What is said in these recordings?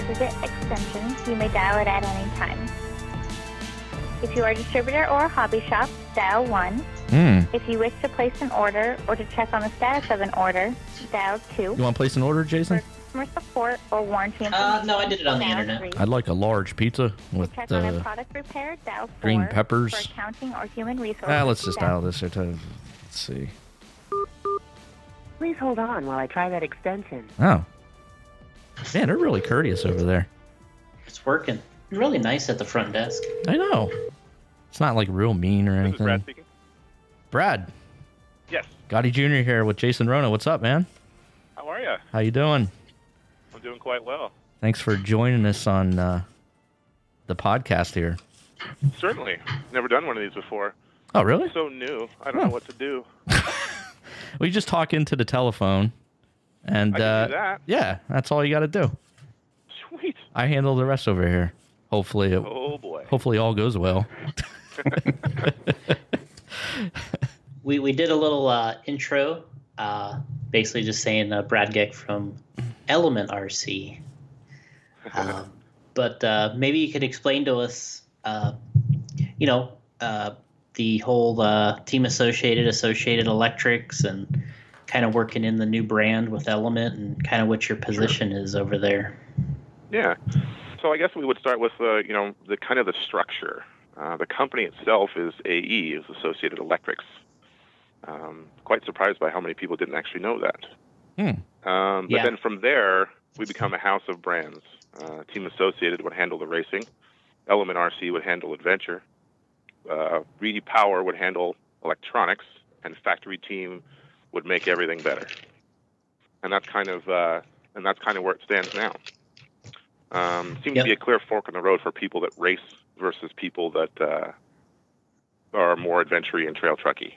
four-digit extension, you may dial it at any time. If you are a distributor or a hobby shop, dial 1. Hmm. If you wish to place an order or to check on the status of an order, dial 2. You want to place an order, Jason? Customer support or warranty Uh, no, I did it on the dial internet. 3. I'd like a large pizza with Check on a uh, product repair, dial 4. green peppers. For accounting or human resources, ah, let's just dial dial this. or to- Let's see. Please hold on while I try that extension. Oh. Man, they're really courteous over there. It's working. Really nice at the front desk. I know. It's not like real mean or This is anything. Brad speaking. Brad, Yes. Gotti Jr. here with Jason Rona. What's up, man? How are you? How you doing? I'm doing quite well. Thanks for joining us on uh, the podcast here. Certainly. Never done one of these before. Oh, really? So new. I don't Oh. know what to do. We just talk into the telephone, and I can uh, do that. yeah, that's all you got to do. Sweet. I handle the rest over here. Hopefully, it, Oh boy. hopefully all goes well. We we did a little uh, intro, uh, basically just saying uh, Brad Geck from Element RC. Um, but uh, maybe you could explain to us, uh, you know, uh, the whole uh, team associated, associated electrics, and kind of working in the new brand with Element, and kind of what your position is over there. Yeah. So I guess we would start with uh, you know the kind of the structure. Uh, the company itself is AE, is Associated Electrics. Um, quite surprised by how many people didn't actually know that. Hmm. Um, but Yeah. then from there, we become a house of brands. Uh, Team Associated would handle the racing. Element RC would handle adventure. Uh, Reedy Power would handle electronics, and Factory Team would make everything better. And that's kind of uh, and that's kind of where it stands now. Um, seems Yep. to be a clear fork in the road for people that race versus people that uh, are more adventure and trail trucky.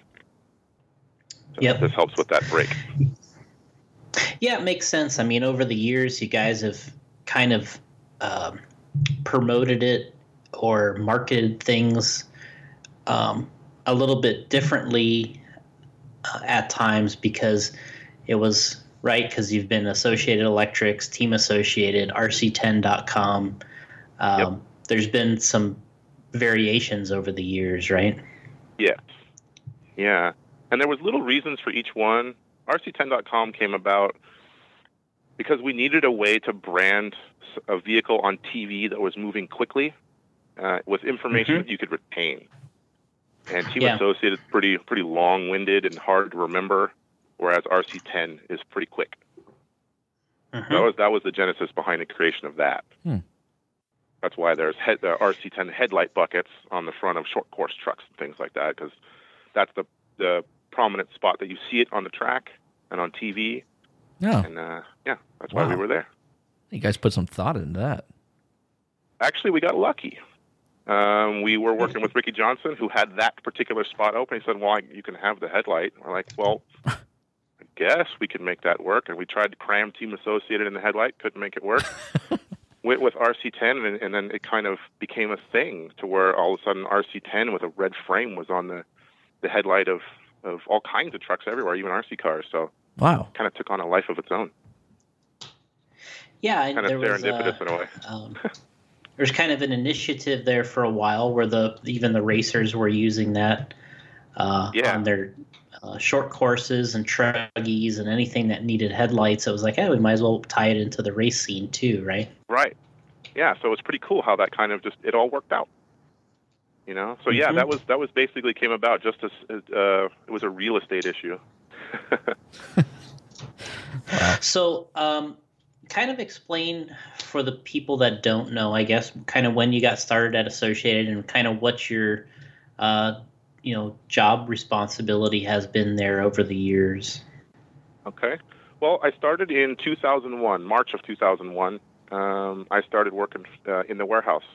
So Yep. This helps with that break. Yeah, it makes sense. I mean, over the years, you guys have kind of um, promoted it or marketed things um, a little bit differently at times because it was right because you've been Associated Electrics, Team Associated, RC10.com. Um, Yep. There's been some variations over the years, right? Yeah. Yeah. And there was little reasons for each one. RC10.com came about because we needed a way to brand a vehicle on TV that was moving quickly uh, with information Mhm. that you could retain. And Team Yeah. Associated is pretty pretty long-winded and hard to remember, whereas RC10 is pretty quick. Mhm. That was that was the genesis behind the creation of that. Hmm. That's why there's head, the RC10 headlight buckets on the front of short course trucks and things like that, because that's the the prominent spot that you see it on the track and on TV, Oh, and uh, yeah, that's why we were there. you guys put some thought into that. Actually, we got lucky. Um, we were working with Ricky Johnson, who had that particular spot open. He said, "Well, I- you can have the headlight." We're like, "Well, I guess we can make that work." And we tried to cram Team Associated in the headlight, couldn't make it work. Went with RC10, and, and then it kind of became a thing to where all of a sudden RC10 with a red frame was on the the headlight of of all kinds of trucks everywhere, even RC cars. So Wow. kind of took on a life of its own. Yeah, and Kind of there was, uh, in a way. um, there's kind of an initiative there for a while where the even the racers were using that uh, Yeah. on their uh, short courses and truggies and anything that needed headlights. It was like, hey, we might as well tie it into the race scene too, right? Right. Yeah. So it's pretty cool how that kind of just it all worked out. You know. So yeah, Mhm. that was that was basically came about just as uh, it was a real estate issue. So, um, kind of explain for the people that don't know, I guess, kind of when you got started at Associated and kind of what your, uh, you know, job responsibility has been there over the years. Okay. Well, I started in 2001, March of 2001. Um, I started working uh, in the warehouse.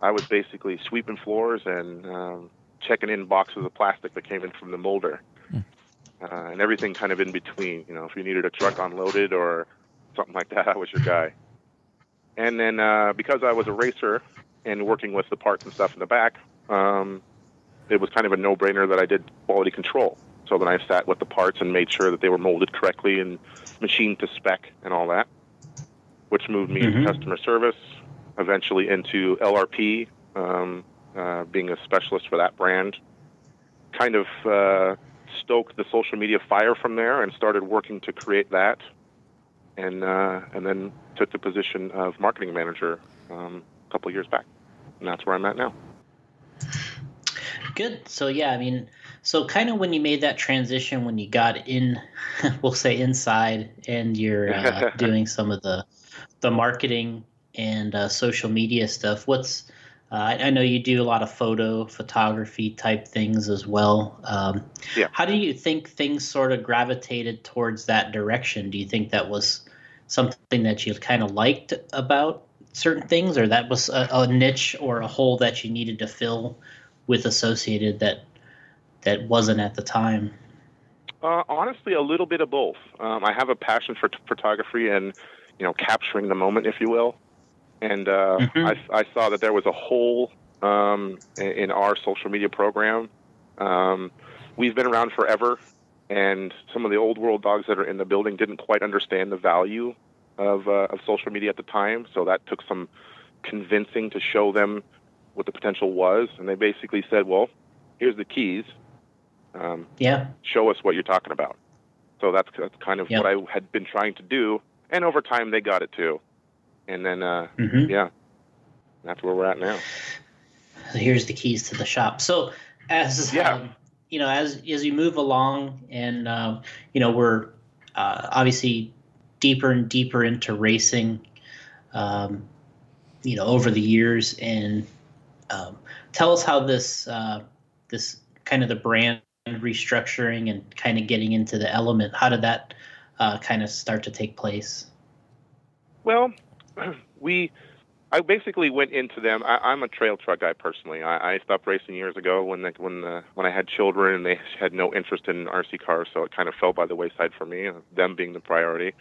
I was basically sweeping floors and um, checking in boxes of plastic that came in from the molder, uh, and everything kind of in between. You know, if you needed a truck unloaded or something like that, I was your guy. And then uh, because I was a racer and working with the parts and stuff in the back, um, it was kind of a no-brainer that I did quality control. So then I sat with the parts and made sure that they were molded correctly and machined to spec and all that. which moved me Mhm. into customer service, eventually into LRP, um, uh, being a specialist for that brand. Kind of uh, stoked the social media fire from there and started working to create that, and uh, and then took the position of marketing manager um, a couple years back, and that's where I'm at now. Good. So yeah, I mean, so kind of when you made that transition, when you got in, we'll say inside, and you're uh, doing some of the the marketing and uh, social media stuff. What's uh, I, know you do a lot of photo photography type things as well. Um, Yeah. How do you think things sort of gravitated towards that direction? Do you think that was something that you kind of liked about certain things, or that was a, a niche or a hole that you needed to fill with Associated that that wasn't at the time? Uh, honestly, a little bit of both. Um, I have a passion for t- photography and, you know, capturing the moment, if you will. And uh, Mhm. I, I saw that there was a hole um, in, in our social media program. Um, we've been around forever, and some of the old world dogs that are in the building didn't quite understand the value of, uh, of social media at the time. So that took some convincing to show them what the potential was. And they basically said, well, here's the keys. Um, Yeah. show us what you're talking about. So that's, that's kind of what I had been trying to do, and over time they got it too. And then, uh, hmm yeah, that's where we're at now. here's the keys to the shop. So as Yeah. um, you know, as as you move along, and um, you know, we're uh, obviously deeper and deeper into racing. Um, you know, over the years, and um, tell us how this uh, this kind of the brand restructuring and kind of getting into the element. How did that uh, kind of start to take place? Well, we, I basically went into them. I, I'm a trail truck guy personally. I, I stopped racing years ago when the, when the, when I had children and they had no interest in RC cars, so it kind of fell by the wayside for me. Them being the priority.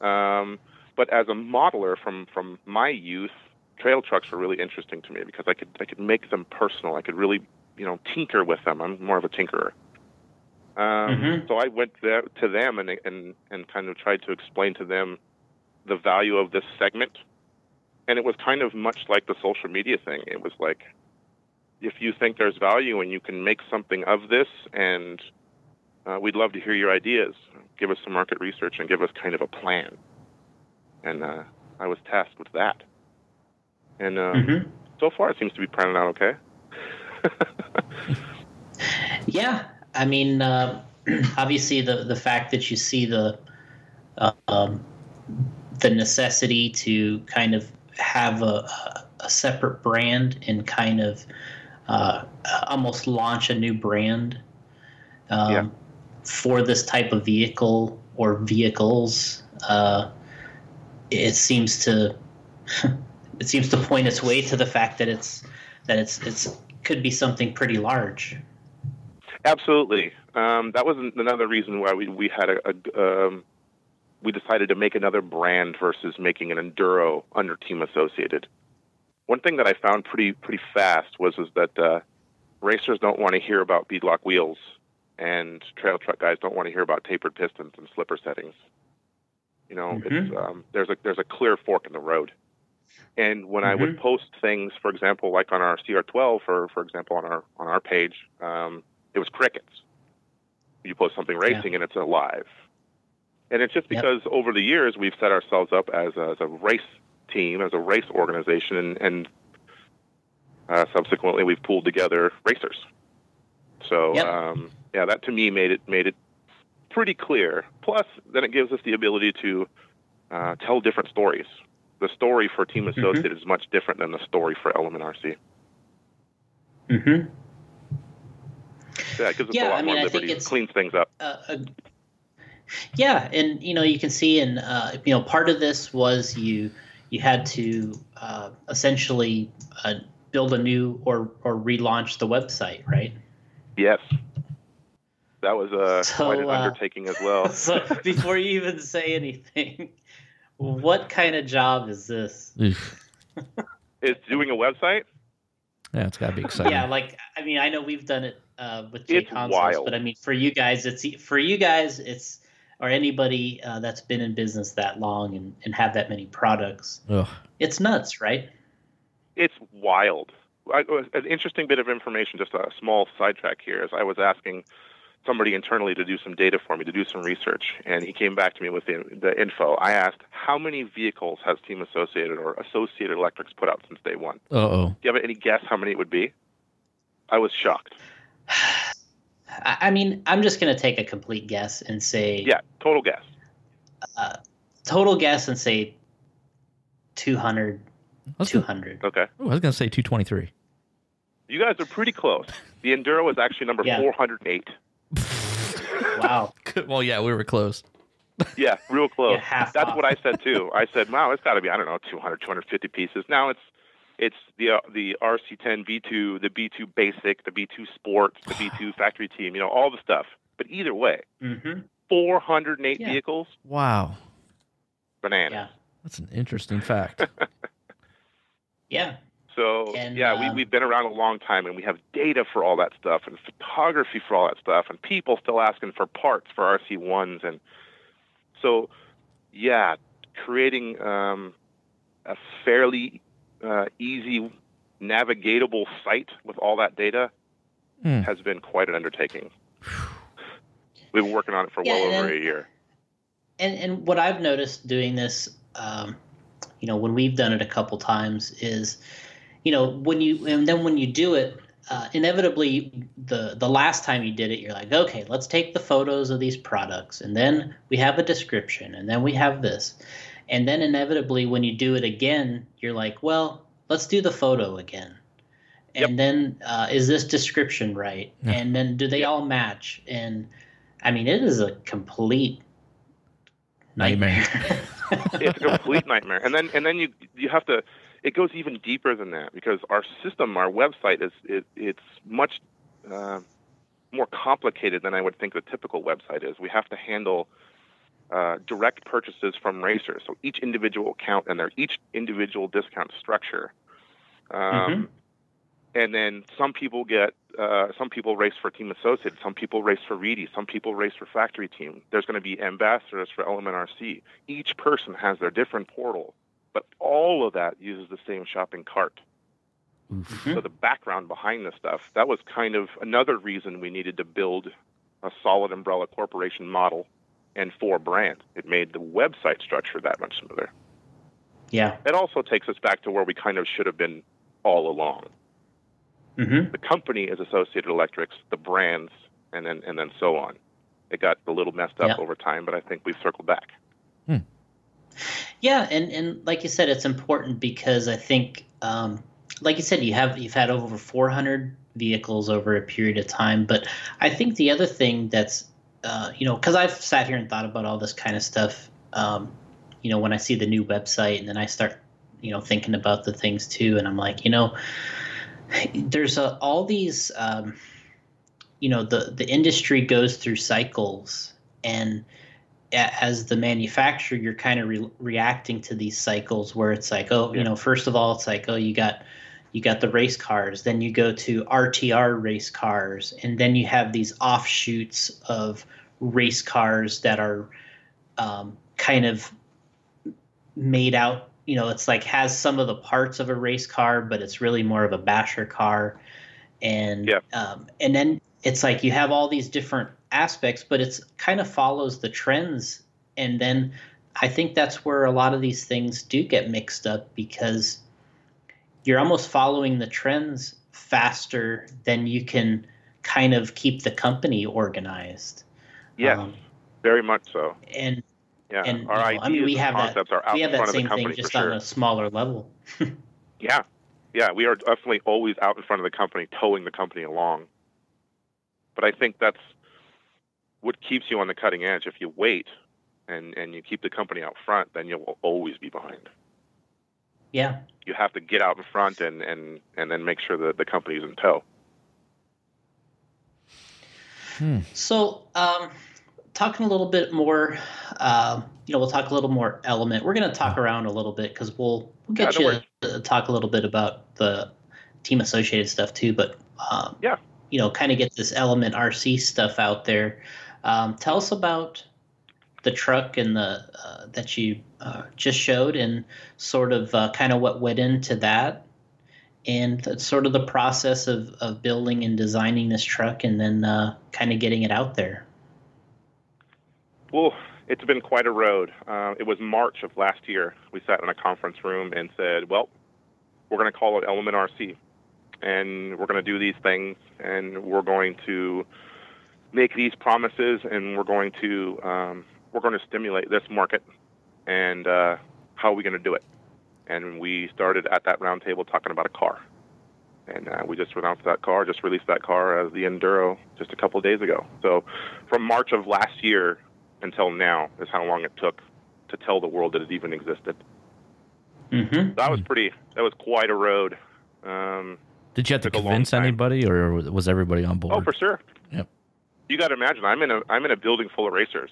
Um, but as a modeler from from my youth, trail trucks were really interesting to me because I could I could make them personal. I could really you know tinker with them. I'm more of a tinkerer. Um, Mhm. So I went there, to them and and and kind of tried to explain to them the value of this segment. And it was kind of much like the social media thing. It was like, if you think there's value and you can make something of this, and uh, we'd love to hear your ideas. Give us some market research and give us kind of a plan. And uh, I was tasked with that. And uh, Mhm. so far, it seems to be panning out okay. Yeah, I mean, uh, obviously the the fact that you see the uh, um, the necessity to kind of have a, a separate brand and kind of uh, almost launch a new brand um, Yeah. For this type of vehicle or vehicles. Uh, it seems to it seems to point its way to the fact that it's that it's it's could be something pretty large. Absolutely. Um, that was another reason why we, we had a, a um, we decided to make another brand versus making an enduro under Team Associated. One thing that I found pretty pretty fast was is that uh, racers don't want to hear about beadlock wheels, and trail truck guys don't want to hear about tapered pistons and slipper settings. You know, it's um, there's a there's a clear fork in the road. And when I would post things, for example, like on our CR12, for for example, on our on our page, um, it was crickets. You post something racing and it's alive. And it's just Yep. because over the years we've set ourselves up as a, as a race team, as a race organization, and, and uh, subsequently we've pulled together racers. So Yep. um, yeah, that to me made it made it pretty clear. Plus, then it gives us the ability to uh, tell different stories. The story for Team Mm-hmm. Associated is much different than the story for Element RC. Mm-hmm. Yeah, it gives us Yeah, a lot I mean, more I think liberty. it's- Cleans things up. uh, uh, yeah, and you know you can see, and uh, you know part of this was you you had to uh, essentially uh, build a new or or relaunch the website, right? Yes. That was uh, So, quite an uh, undertaking as well. so before you even say anything, what kind of job is this? Oof. It's doing a website. Yeah, it's got to be exciting. Yeah, like I mean, I know we've done it uh, with J It's consoles, wild. but I mean, for you guys, it's e- for you guys, it's or anybody uh, that's been in business that long and, and have that many products. Ugh. It's nuts, right? It's wild. I, an interesting bit of information, just a small sidetrack here, is I was asking somebody internally to do some data for me, to do some research, and he came back to me with the, the info. I asked, how many vehicles has Team Associated or Associated Electrics put out since day one? Uh oh. Do you have any guess how many it would be? I was shocked. I, I mean, I'm just going to take a complete guess and say, Yeah, total guess. uh, total guess and say 200, I was, gonna, 200. Okay. ooh, I was gonna say 223. You guys are pretty close. The Enduro was actually number Yeah. 408. Wow. well, yeah, we were close. Yeah, real close. Yeah, That's off. what I said too. I said, "Wow, it's got to be I don't know, 200, 250 pieces." Now it's it's the uh, the RC10 V2, the B2 Basic, the B2 Sport, the B2 Factory Team, you know, all the stuff. But either way, hmm 408 Yeah. vehicles, Wow, banana. Yeah. that's an interesting fact. Yeah. So And, yeah, we um, we've been around a long time, and we have data for all that stuff, and photography for all that stuff, and people still asking for parts for RC ones, and so yeah, creating um, a fairly uh, easy, navigatable site with all that data Hmm. has been quite an undertaking. We've been working on it for Yeah, well and over then- a year. and and what I've noticed doing this, um, you know, when we've done it a couple times, is, you know, when you and then when you do it, uh, inevitably the the last time you did it, you're like, okay, let's take the photos of these products, and then we have a description, and then we have this, and then inevitably when you do it again, you're like, well, let's do the photo again. And Yep. then, uh, is this description right? Yeah. And then, do they all match? And I mean, it is a complete Nightmare. it's a complete nightmare. And then and then you you have to. It goes even deeper than that because our system, our website is it, it's much uh, more complicated than I would think a typical website is. We have to handle uh, direct purchases from racers, so each individual account and their each individual discount structure. Um, And then some people get uh, some people race for Team Associated, some people race for Reedy, some people race for Factory Team. There's going to be ambassadors for Element RC. Each person has their different portal, but all of that uses the same shopping cart. Oof. So the background behind the stuff, that was kind of another reason we needed to build a solid umbrella corporation model and for brand. It made the website structure that much smoother. yeah. It also takes us back to where we kind of should have been all along. hmm The company is Associated Electrics, the brands, and then and then so on. It got a little messed up Yeah. over time, but I think we've circled back. Yeah, and and like you said, it's important because I think, um, like you said, you have you've had over 400 vehicles over a period of time. But I think the other thing that's, uh, you know, because I've sat here and thought about all this kind of stuff. Um, you know, when I see the new website, and then I start, you know, thinking about the things too, and I'm like, you know, there's a, all these, um, you know, the the industry goes through cycles, and as the manufacturer, you're kind of re- reacting to these cycles where it's like, oh, you know, first of all, it's like, oh, you got you got the race cars, then you go to RTR race cars, and then you have these offshoots of race cars that are um, kind of made out. You know, it's like has some of the parts of a race car, but it's really more of a basher car, and Yeah. um, and then it's like you have all these different aspects, but it's kind of follows the trends, and then I think that's where a lot of these things do get mixed up because you're almost following the trends faster than you can kind of keep the company organized. Yeah, Um, very much so. and Yeah, and, our you know, I mean, we have that- concepts are out we have that same thing just sure. on a smaller level. Yeah, yeah, we are definitely always out in front of the company, towing the company along. But I think that's what keeps you on the cutting edge. If you wait and and you keep the company out front, then you'll always be behind. Yeah. You have to get out in front and and and then make sure that the company's in tow. So, um, talking a little bit more, um, you know, we'll talk a little more element. We're going to talk around a little bit because we'll we'll get Yeah, you to talk a little bit about the team associated stuff too. But um, Yeah. You know, kind of get this element RC stuff out there. Um, tell us about the truck and the uh, that you uh, just showed, and sort of uh, kind of what went into that, and sort of the process of of building and designing this truck, and then uh, kind of getting it out there. Well, it's been quite a road. Uh, it was March of last year. We sat in a conference room and said, "Well, we're going to call it Element RC, and we're going to do these things, and we're going to make these promises, and we're going to um, we're going to stimulate this market, and uh, how are we going to do it?" And we started at that roundtable talking about a car, and uh, we just announced that car, just released that car as the Enduro just a couple of days ago. So, from March of last year until now is how long it took to tell the world that it even existed. Mm-hmm. That was pretty. That was quite a road. Um, Did you have to Took a long convince anybody, or was everybody on board? oh, for sure. Yep. You got to imagine. I'm in a I'm in a building full of racers.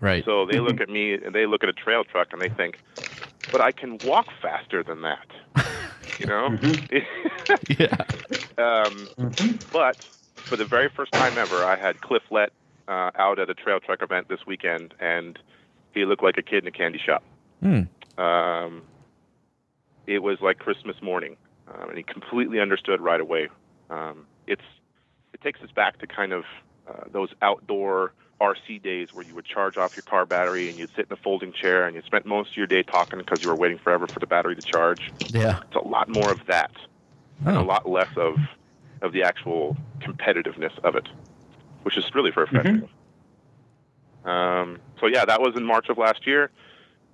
Right. So they look at me and they look at a trail truck and they think, but I can walk faster than that. You know. yeah. um, But for the very first time ever, I had Cliff Lett uh, out at a trail truck event this weekend, and he looked like a kid in a candy shop. Hmm. Um, it was like Christmas morning, um, and he completely understood right away. Um, it's it takes us back to kind of uh, those outdoor RC days where you would charge off your car battery and you'd sit in a folding chair and you spent most of your day talking because you were waiting forever for the battery to charge. Yeah. It's a lot more of that and a Oh. lot less of of the actual competitiveness of it, which is really refreshing. Um, so yeah, that was in March of last year.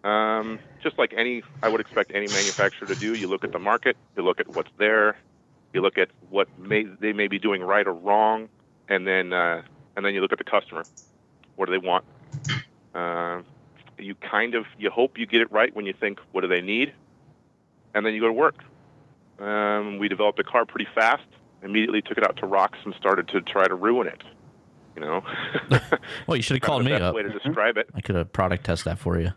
Um, just like any, I would expect any manufacturer to do. You look at the market, you look at what's there, you look at what may they may be doing right or wrong, and then uh, and then you look at the customer. What do they want? Uh, you kind of you hope you get it right when you think what do they need, and then you go to work. Um, we developed a car pretty fast. Immediately took it out to rocks and started to try to ruin it. You know, Well, you should have called the me best up. way to describe it. I could have product test that for you.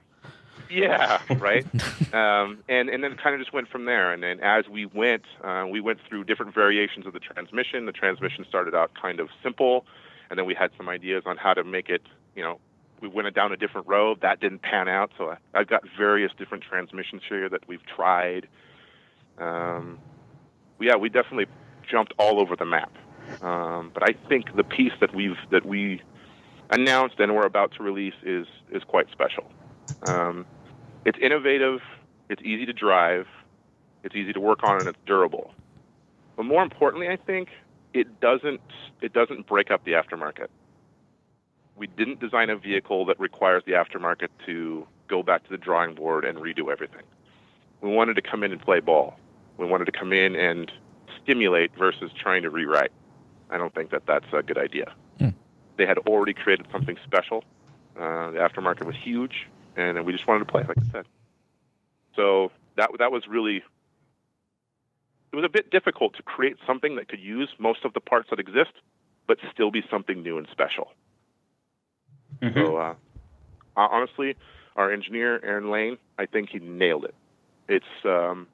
Yeah, right. um, and and then kind of just went from there. And then as we went, uh, we went through different variations of the transmission. The transmission started out kind of simple, and then we had some ideas on how to make it. You know, we went down a different road that didn't pan out. So I, I've got various different transmissions here that we've tried. Um, yeah, we definitely jumped all over the map. Um, but I think the piece that we've that we announced and we're about to release is is quite special. Um, it's innovative, it's easy to drive, it's easy to work on, and it's durable. But more importantly, I think it doesn't it doesn't break up the aftermarket. We didn't design a vehicle that requires the aftermarket to go back to the drawing board and redo everything. We wanted to come in and play ball. We wanted to come in and stimulate versus trying to rewrite. I don't think that that's a good idea. Hmm. They had already created something special. Uh, the aftermarket was huge, and we just wanted to play, like I said. So that that was really it was a bit difficult to create something that could use most of the parts that exist, but still be something new and special. Mm-hmm. So uh, honestly, our engineer Aaron Lane, I think he nailed it. It's um,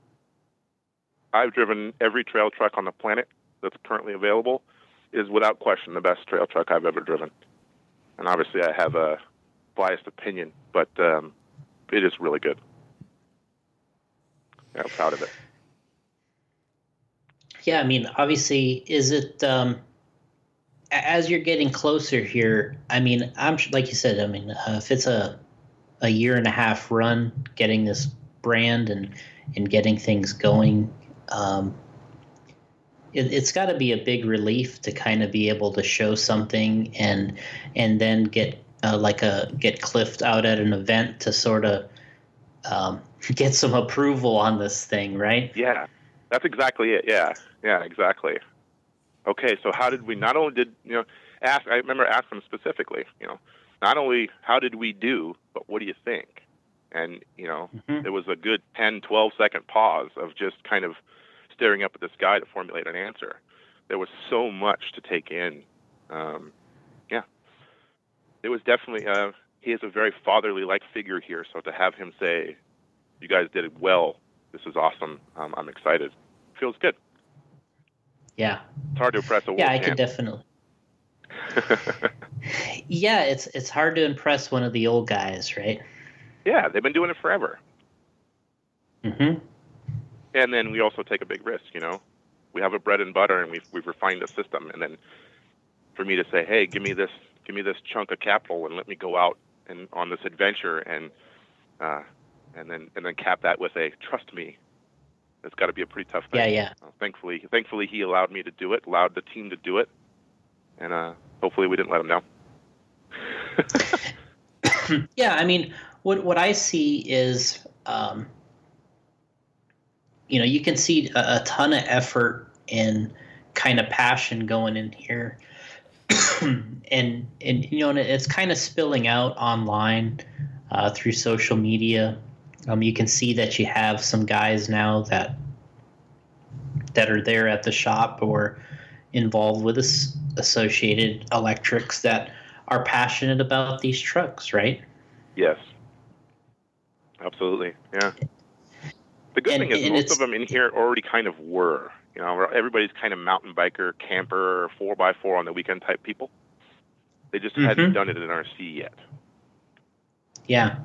I've driven every trail truck on the planet that's currently available. Is without question the best trail truck I've ever driven. And obviously, I have a biased opinion, but um, it is really good. Yeah, I'm proud of it. Yeah, I mean, obviously, is it um, as you're getting closer here? I mean, I'm like you said. I mean, uh, if it's a a year and a half run getting this brand and and getting things going, um, it, it's got to be a big relief to kind of be able to show something and and then get uh, like a get Cliff out at an event to sort of um, get some approval on this thing, right? Yeah, that's exactly it. Yeah, yeah, exactly. Okay, so how did we? Not only did you know ask? I remember asking him specifically. You know, not only how did we do, but what do you think? And you know, Mhm. there was a good 10, 12 second pause of just kind of staring up at the sky to formulate an answer. There was so much to take in. Um, it was definitely. Uh, he is a very fatherly like figure here. So to have him say, "You guys did it well. This is awesome. Um, I'm excited." Feels good. Yeah. It's hard to impress a Yeah, I could champ. definitely. Yeah, it's it's hard to impress one of the old guys, right? Yeah, they've been doing it forever. Mm-hmm. And then we also take a big risk, you know. We have a bread and butter, and we've we've refined the system. And then for me to say, hey, give me this, give me this chunk of capital, and let me go out and on this adventure, and uh, and then and then cap that with a trust me. It's got to be a pretty tough thing. Yeah, yeah. Uh, thankfully, thankfully he allowed me to do it, allowed the team to do it, and uh, hopefully we didn't let him down. yeah, I mean, what what I see is, um, you know, you can see a, a ton of effort and kind of passion going in here, and and you know, and it's kind of spilling out online uh, through social media. Um, you can see that you have some guys now that that are there at the shop or involved with this associated electrics that are passionate about these trucks, right? Yes. Absolutely. Yeah. The good And- thing is most of them in here already kind of were. You know, everybody's kind of mountain biker, camper, four by four on the weekend type people. They just hadn't Mhm. done it in RC yet. Yeah.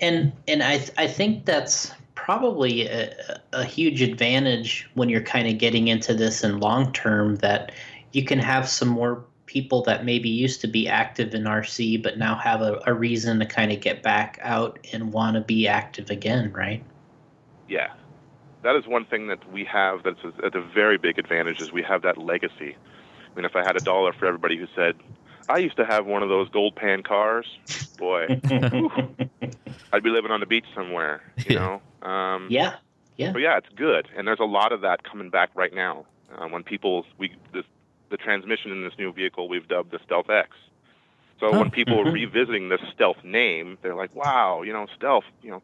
And and I th- I think that's probably a, a huge advantage when you're kind of getting into this in long term that you can have some more people that maybe used to be active in RC but now have a, a reason to kind of get back out and want to be active again, right? Yeah. That is one thing that we have that's a, that's a very big advantage is we have that legacy. I mean, if I had a dollar for everybody who said, I used to have one of those gold pan cars, boy, I'd be living on the beach somewhere, you Yeah. know? Um, yeah. Yeah. But yeah, it's good, and there's a lot of that coming back right now. Uh, when people we this, the transmission in this new vehicle we've dubbed the Stealth X. So Oh, when people mhm. are revisiting this Stealth name, they're like, "Wow, you know, Stealth," you know.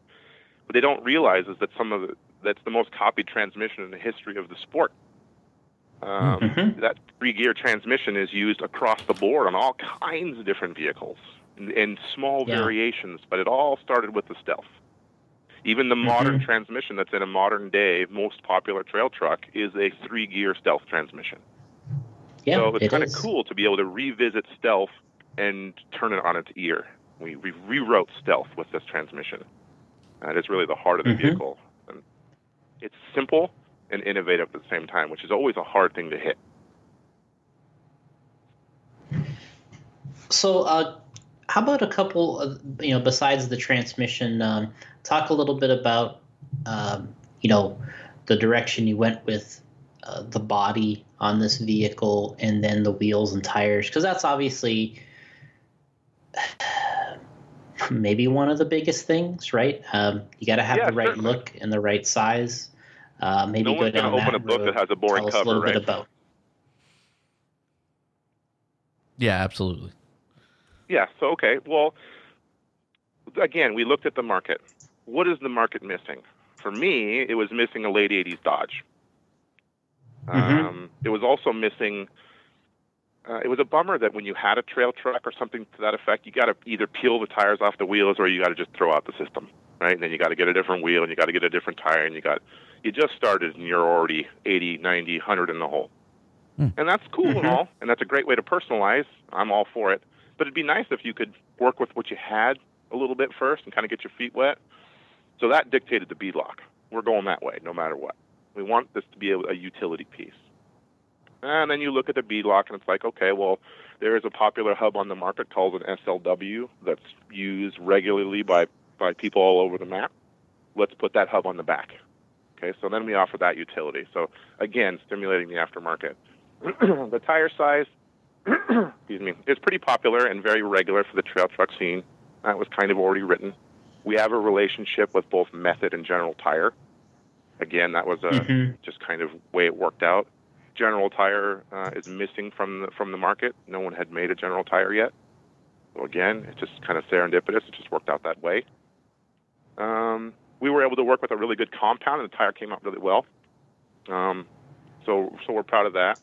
What they don't realize is that some of the that's the most copied transmission in the history of the sport. Um, Mhm. That three-gear transmission is used across the board on all kinds of different vehicles in, in small Yeah. variations, but it all started with the Stealth. Even the modern Mhm. transmission that's in a modern day most popular trail truck is a three-gear Stealth transmission. Yeah. so it's it kind of cool to be able to revisit Stealth and turn it on its ear. We, we rewrote Stealth with this transmission. And it's really the heart of the Mhm. vehicle. It's simple and innovative at the same time, which is always a hard thing to hit. So, uh, how about a couple of, you know, besides the transmission, um, talk a little bit about, um, you know, the direction you went with uh, the body on this vehicle and then the wheels and tires, because that's obviously maybe one of the biggest things, right? Um, you got to have Yeah, the right certainly. look and the right size. Uh, maybe no go down to open that a book road. that has a boring Tell us a cover, little right? bit about. Yeah, absolutely. Yeah. So okay. Well, again, we looked at the market. What is the market missing? For me, it was missing a late '80s Dodge. Mhm. Um, it was also missing. Uh, it was a bummer that when you had a trail truck or something to that effect, you got to either peel the tires off the wheels or you got to just throw out the system, right? And then you got to get a different wheel and you got to get a different tire and you got you just started and you're already 80, 90, 100 in the hole. Hmm. And that's cool and Mhm. all, and that's a great way to personalize. I'm all for it. But it'd be nice if you could work with what you had a little bit first and kind of get your feet wet. So that dictated the beadlock. We're going that way, no matter what. We want this to be a, a utility piece. And then you look at the beadlock, and it's like, okay, well, there is a popular hub on the market called an SLW that's used regularly by, by people all over the map. Let's put that hub on the back. Okay, so then we offer that utility. So again, stimulating the aftermarket. the tire size, excuse me, is pretty popular and very regular for the trail truck scene. That was kind of already written. We have a relationship with both Method and General Tire. Again, that was a Mhm. just kind of way it worked out. General Tire uh, is missing from the, from the market. No one had made a General Tire yet. So again, it's just kind of serendipitous. It just worked out that way. Um, we were able to work with a really good compound, and the tire came out really well. Um, so so we're proud of that.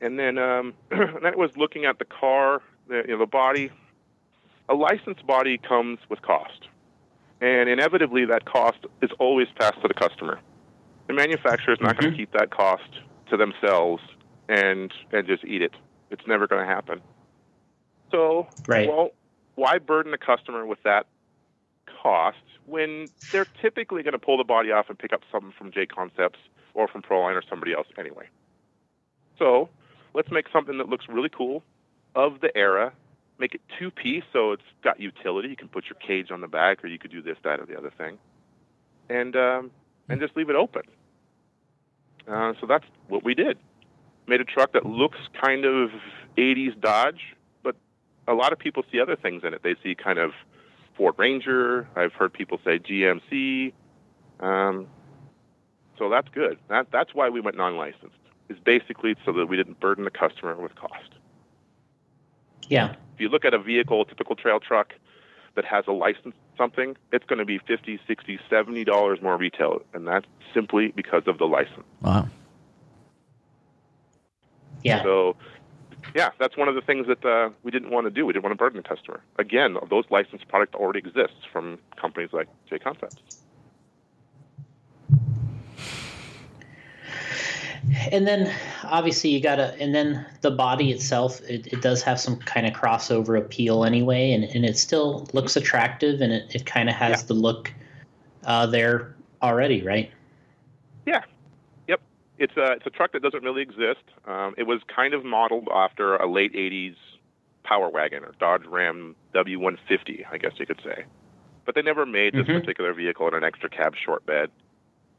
And then um, and then was looking at the car, the, you know, the body. A licensed body comes with cost, and inevitably that cost is always passed to the customer. The manufacturer is not going Mhm. to keep that cost to themselves and and just eat it. It's never going to happen. So, Right. well, why burden the customer with that cost when they're typically going to pull the body off and pick up something from J Concepts or from Proline or somebody else anyway? So, let's make something that looks really cool of the era. Make it two piece so it's got utility. You can put your cage on the back, or you could do this, that, or the other thing, and um, and just leave it open. Uh, so that's what we did. Made a truck that looks kind of 80s Dodge, but a lot of people see other things in it. They see kind of Ford Ranger. I've heard people say GMC. Um, so that's good. That, that's why we went non-licensed. Is basically so that we didn't burden the customer with cost. Yeah. If you look at a vehicle, a typical trail truck that has a license something, it's going to be 50, 60, 70 dollars more retail, and that's simply because of the license. Wow. Yeah. So, yeah, that's one of the things that uh, we didn't want to do. We didn't want to burden the customer. Again, those licensed product already exists from companies like J Concepts. And then obviously you gotta, and then the body itself, it, it does have some kind of crossover appeal anyway, and, and it still looks attractive and it, it kind of has Yeah. the look uh, there already, right? Yeah, yep. It's a it's a truck that doesn't really exist. Um, it was kind of modeled after a late '80s Power Wagon or Dodge Ram W150, I guess you could say. But they never made this Mhm. particular vehicle in an extra cab short bed.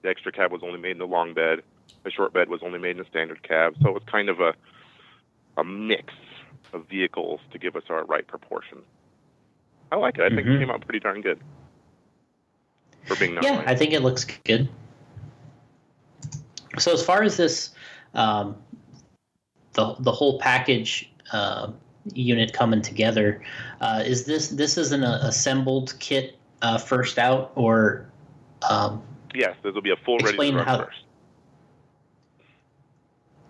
The extra cab was only made in the long bed. The short bed was only made in a standard cab. So it was kind of a a mix of vehicles to give us our right proportion. I like it. I think Mhm. it came out pretty darn good for being non Yeah, I think it looks good. So as far as this, um, the the whole package uh, unit coming together, uh, is this this is an uh, assembled kit uh, first out, or um, Yes, this will be a full ready Explain to run how- first.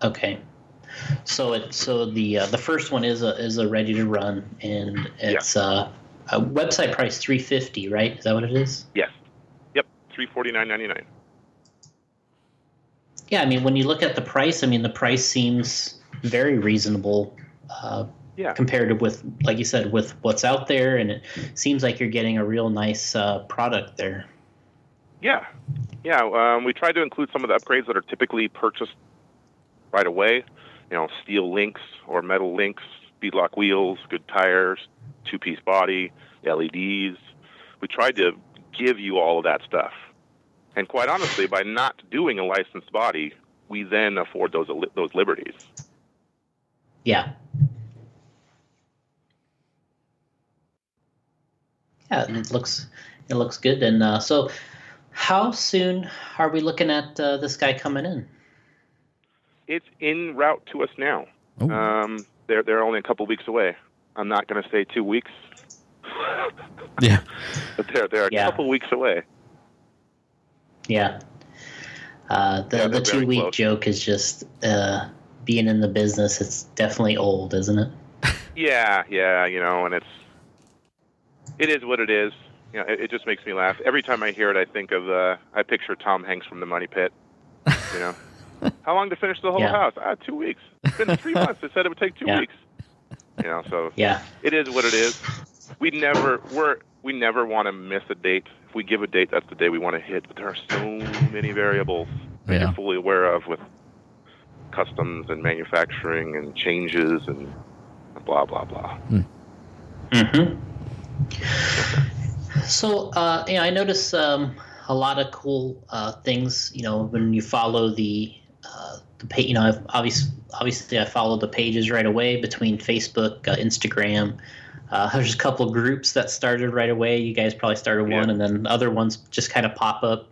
Okay? So it so the uh, the first one is a is a ready to run, and it's uh, a website price three fifty, right? Is that what it is? Yes. Yep. Three forty nine ninety nine. Yeah, I mean, when you look at the price, I mean, the price seems very reasonable uh, Yeah. compared to with, like you said, with what's out there, and it seems like you're getting a real nice uh, product there. Yeah. Yeah. Um, we tried to include some of the upgrades that are typically purchased right away. You know, steel links or metal links, beadlock wheels, good tires, two piece body, LEDs. We tried to give you all of that stuff. And quite honestly, by not doing a licensed body, we then afford those those liberties. Yeah. Yeah, it looks it looks good. And uh, so, how soon are we looking at uh, this guy coming in? It's in route to us now. Ooh. Um, they're they're only a couple weeks away. I'm not going to say two weeks, Yeah. but they're they're a Yeah. couple weeks away. Yeah. Uh, the Yeah, the two week close. joke is just uh, being in the business. It's definitely old, isn't it? Yeah, yeah, you know, and it's it is what it is. You know, it, it just makes me laugh every time I hear it. I think of uh, I picture Tom Hanks from The Money Pit. You know, how long to finish the whole Yeah. house? Ah, two weeks. It's been three months. They said it would take two Yeah. weeks. You know, so Yeah. it is what it is. We never we're we never want to miss a date. If we give a date, that's the day we want to hit. But there are so many variables that Yeah. you're fully aware of with customs and manufacturing and changes and blah blah blah. hmm So, uh, you know, I notice um, a lot of cool uh, things. You know, when you follow the uh, the you know, obviously obviously I followed the pages right away between Facebook, uh, Instagram. Uh, there's a couple of groups that started right away. You guys probably started Yeah. one, and then other ones just kind of pop up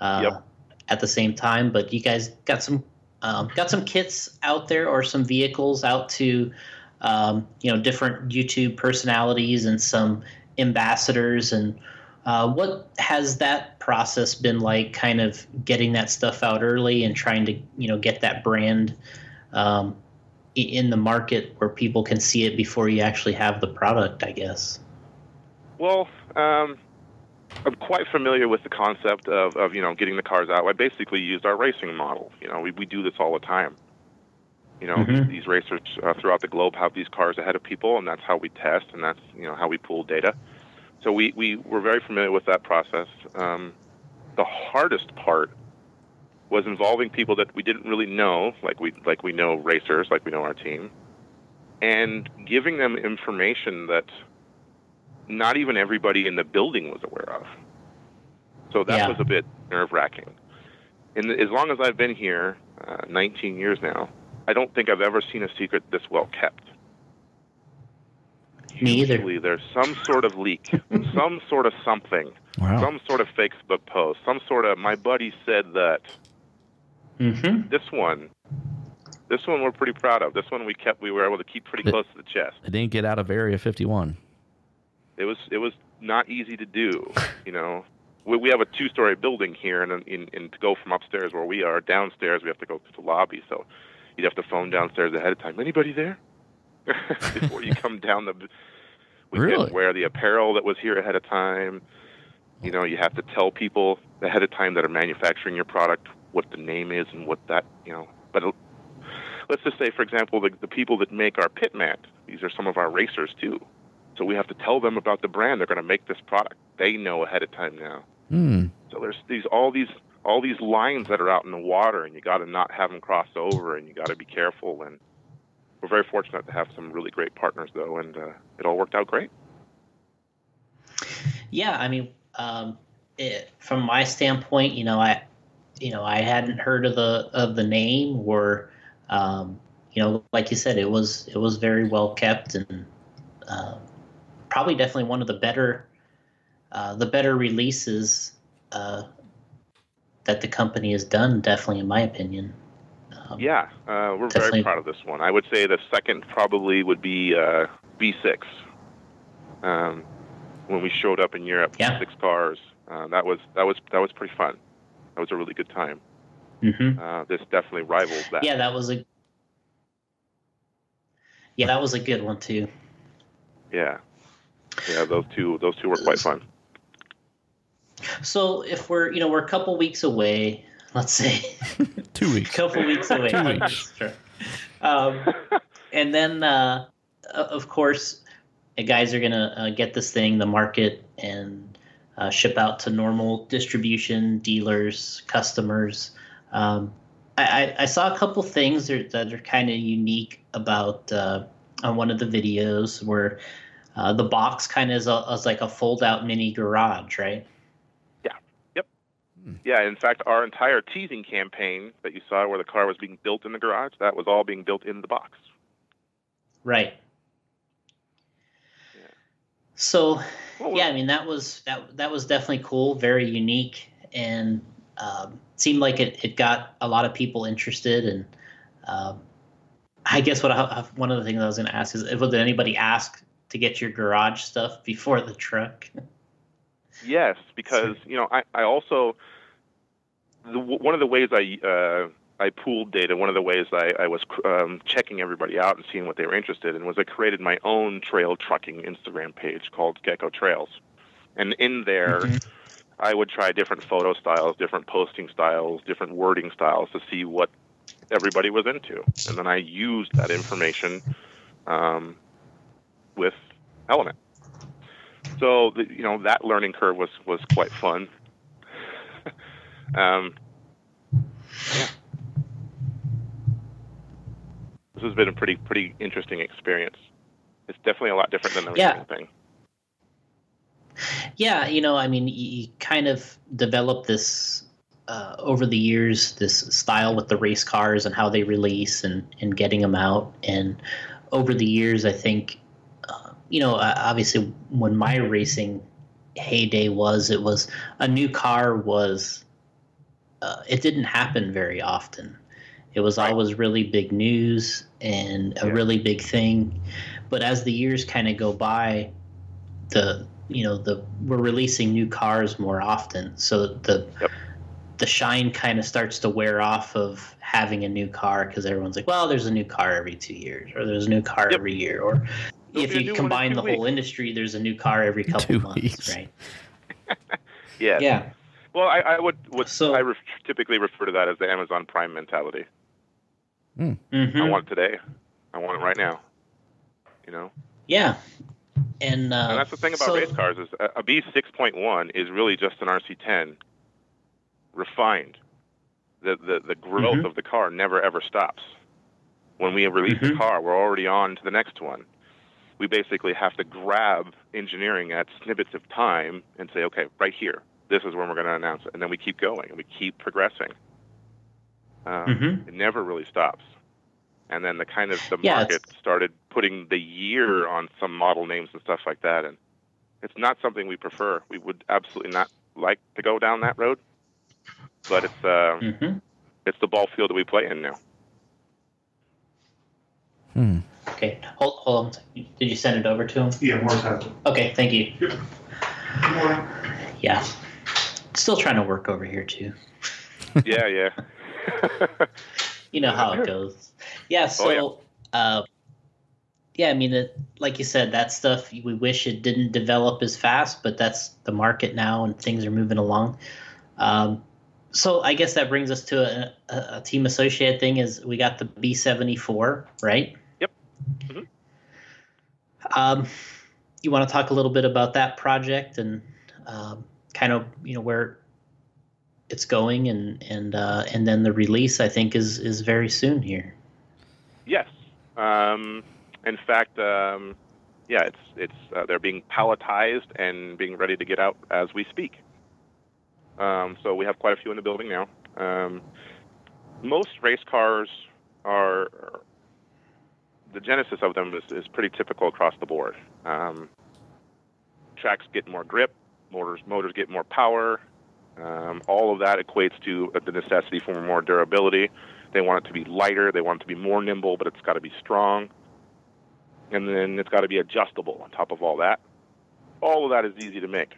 uh, Yep. at the same time. But you guys got some um, got some kits out there or some vehicles out to um, you know different YouTube personalities and some ambassadors and uh, what has that process been like kind of getting that stuff out early and trying to you know get that brand um, in the market where people can see it before you actually have the product i guess Well, um, I'm quite familiar with the concept of, of you know getting the cars out. I basically used our racing model. You know, we, we do this all the time, You know, Mhm. these racers uh, throughout the globe have these cars ahead of people, and that's how we test, and that's you know how we pool data. So we we were very familiar with that process. Um, the hardest part was involving people that we didn't really know, like we like we know racers, like we know our team, and giving them information that not even everybody in the building was aware of. So that Yeah. was a bit nerve wracking. And as long as I've been here, uh, 19 years now, I don't think I've ever seen a secret this well kept. Me either. Usually there's some sort of leak, some sort of something, Wow. some sort of Facebook post, some sort of my buddy said that. Mm-hmm. This one, this one we're pretty proud of. This one we kept, we were able to keep pretty It- close to the chest. It didn't get out of Area 51. It was it was not easy to do. You know, we, we have a two-story building here, and and, in to go from upstairs where we are downstairs, we have to go to the lobby. So you'd have to phone downstairs ahead of time. Anybody there? Before you come down the. We Really? didn't wear the apparel that was here ahead of time. You know, you have to tell people ahead of time that are manufacturing your product what the name is and what that you know. But let's just say, for example, the, the people that make our pit mat. These are some of our racers too. So we have to tell them about the brand they're going to make this product. They know ahead of time now. Hmm. So there's these all these all these lines that are out in the water, and you got to not have them cross over, and you got to be careful. And we're very fortunate to have some really great partners, though, and uh, it all worked out great. Yeah, I mean, um, it, from my standpoint, you know, I, you know, I hadn't heard of the of the name, or, um, you know, like you said, it was it was very well kept and uh, probably definitely one of the better, uh, the better releases uh, that the company has done. Definitely, in my opinion. Um, Yeah, uh, we're very proud of this one. I would say the second probably would be uh, B6. Um, when we showed up in Europe, Yeah. six cars. Uh, that was that was that was pretty fun. That was a really good time. mhm. Uh, this definitely rivals that. Yeah, that was a. Yeah, that was a good one too. Yeah, yeah. Those two those two were quite fun. So if we're you know we're a couple weeks away, let's say Two weeks. a couple weeks away, Two weeks. Sure. Um, and then uh, of course, the guys are gonna uh, get this thing, the market, and uh, ship out to normal distribution dealers, customers. Um, I, I, saw a couple things that, that are kind of unique about uh, on one of the videos where uh, the box kind of is, a, is like a fold-out mini garage, right? Yeah, in fact, our entire teasing campaign that you saw, where the car was being built in the garage, that was all being built in the box. Right. Yeah. So, Well, yeah, I mean that was that that was definitely cool, very unique, and um, seemed like it, it got a lot of people interested. And um, I guess what I, one of the things I was going to ask is, if did anybody ask to get your garage stuff before the truck? Yes, because you know, I, I also the, one of the ways I uh, I pooled data. One of the ways I, I was um, checking everybody out and seeing what they were interested in was I created my own trail trucking Instagram page called Gecko Trails, and in there. I would try different photo styles, different posting styles, different wording styles to see what everybody was into, and then I used that information um, with Element. So the, you know that learning curve was was quite fun. um, yeah. This has been a pretty pretty interesting experience. It's definitely a lot different than the Yeah. thing. Yeah, you know, I mean, you, kind of develop this uh, over the years, this style with the race cars and how they release and, and getting them out. And over the years, I think, you know, uh, obviously when my racing heyday was, it was a new car was, uh, it didn't happen very often. It was Right. always really big news and a Yeah. really big thing. But as the years kind of go by, the you know the we're releasing new cars more often so the Yep. the shine kind of starts to wear off of having a new car because everyone's like well there's a new car every two years or there's a new car Yep. every year or if be a you combine two the whole industry there's a new car every couple Two months weeks. right Yeah. yeah Well, I, I would, would So- I ref, typically refer to that as the Amazon Prime mentality. hmm I want it today. I want it right now. You know, Yeah, and, uh, and that's the thing about so- race cars is a, a B6.1 is really just an RC10 refined. The the, the growth Mhm. of the car never ever stops. When we release the Mhm. car, we're already on to the next one. We basically have to grab engineering at snippets of time and say, okay, right here, this is when we're going to announce it, and then we keep going and we keep progressing. Um, Mhm. It never really stops. And then the kind of the Yeah, market it's- started putting the year on some model names and stuff like that, and it's not something we prefer. We would absolutely not like to go down that road, but it's uh, Mhm. it's the ball field that we play in now. Hmm. Okay, hold, hold on. Did you send it over to him? Yeah, Morris has it. Okay, thank you. Good morning. Yeah. Still trying to work over here too. yeah, yeah. You know how it goes. Yeah, so uh yeah, I mean it, like you said, that stuff we wish it didn't develop as fast, but that's the market now and things are moving along. Um so I guess that brings us to a, a, a team associated thing is we got the B seventy four, right? Mhm. Um you want to talk a little bit about that project and um, kind of you know where it's going and and uh, and then the release I think is is very soon here. Yes. Um, in fact, um, yeah, it's it's uh, they're being palletized and being ready to get out as we speak. Um, so we have quite a few in the building now. Um, most race cars are the genesis of them is, is pretty typical across the board. Um, tracks get more grip, motors motors get more power. Um, all of that equates to the necessity for more durability. They want it to be lighter. They want it to be more nimble, but it's got to be strong. And then it's got to be adjustable on top of all that. All of that is easy to make,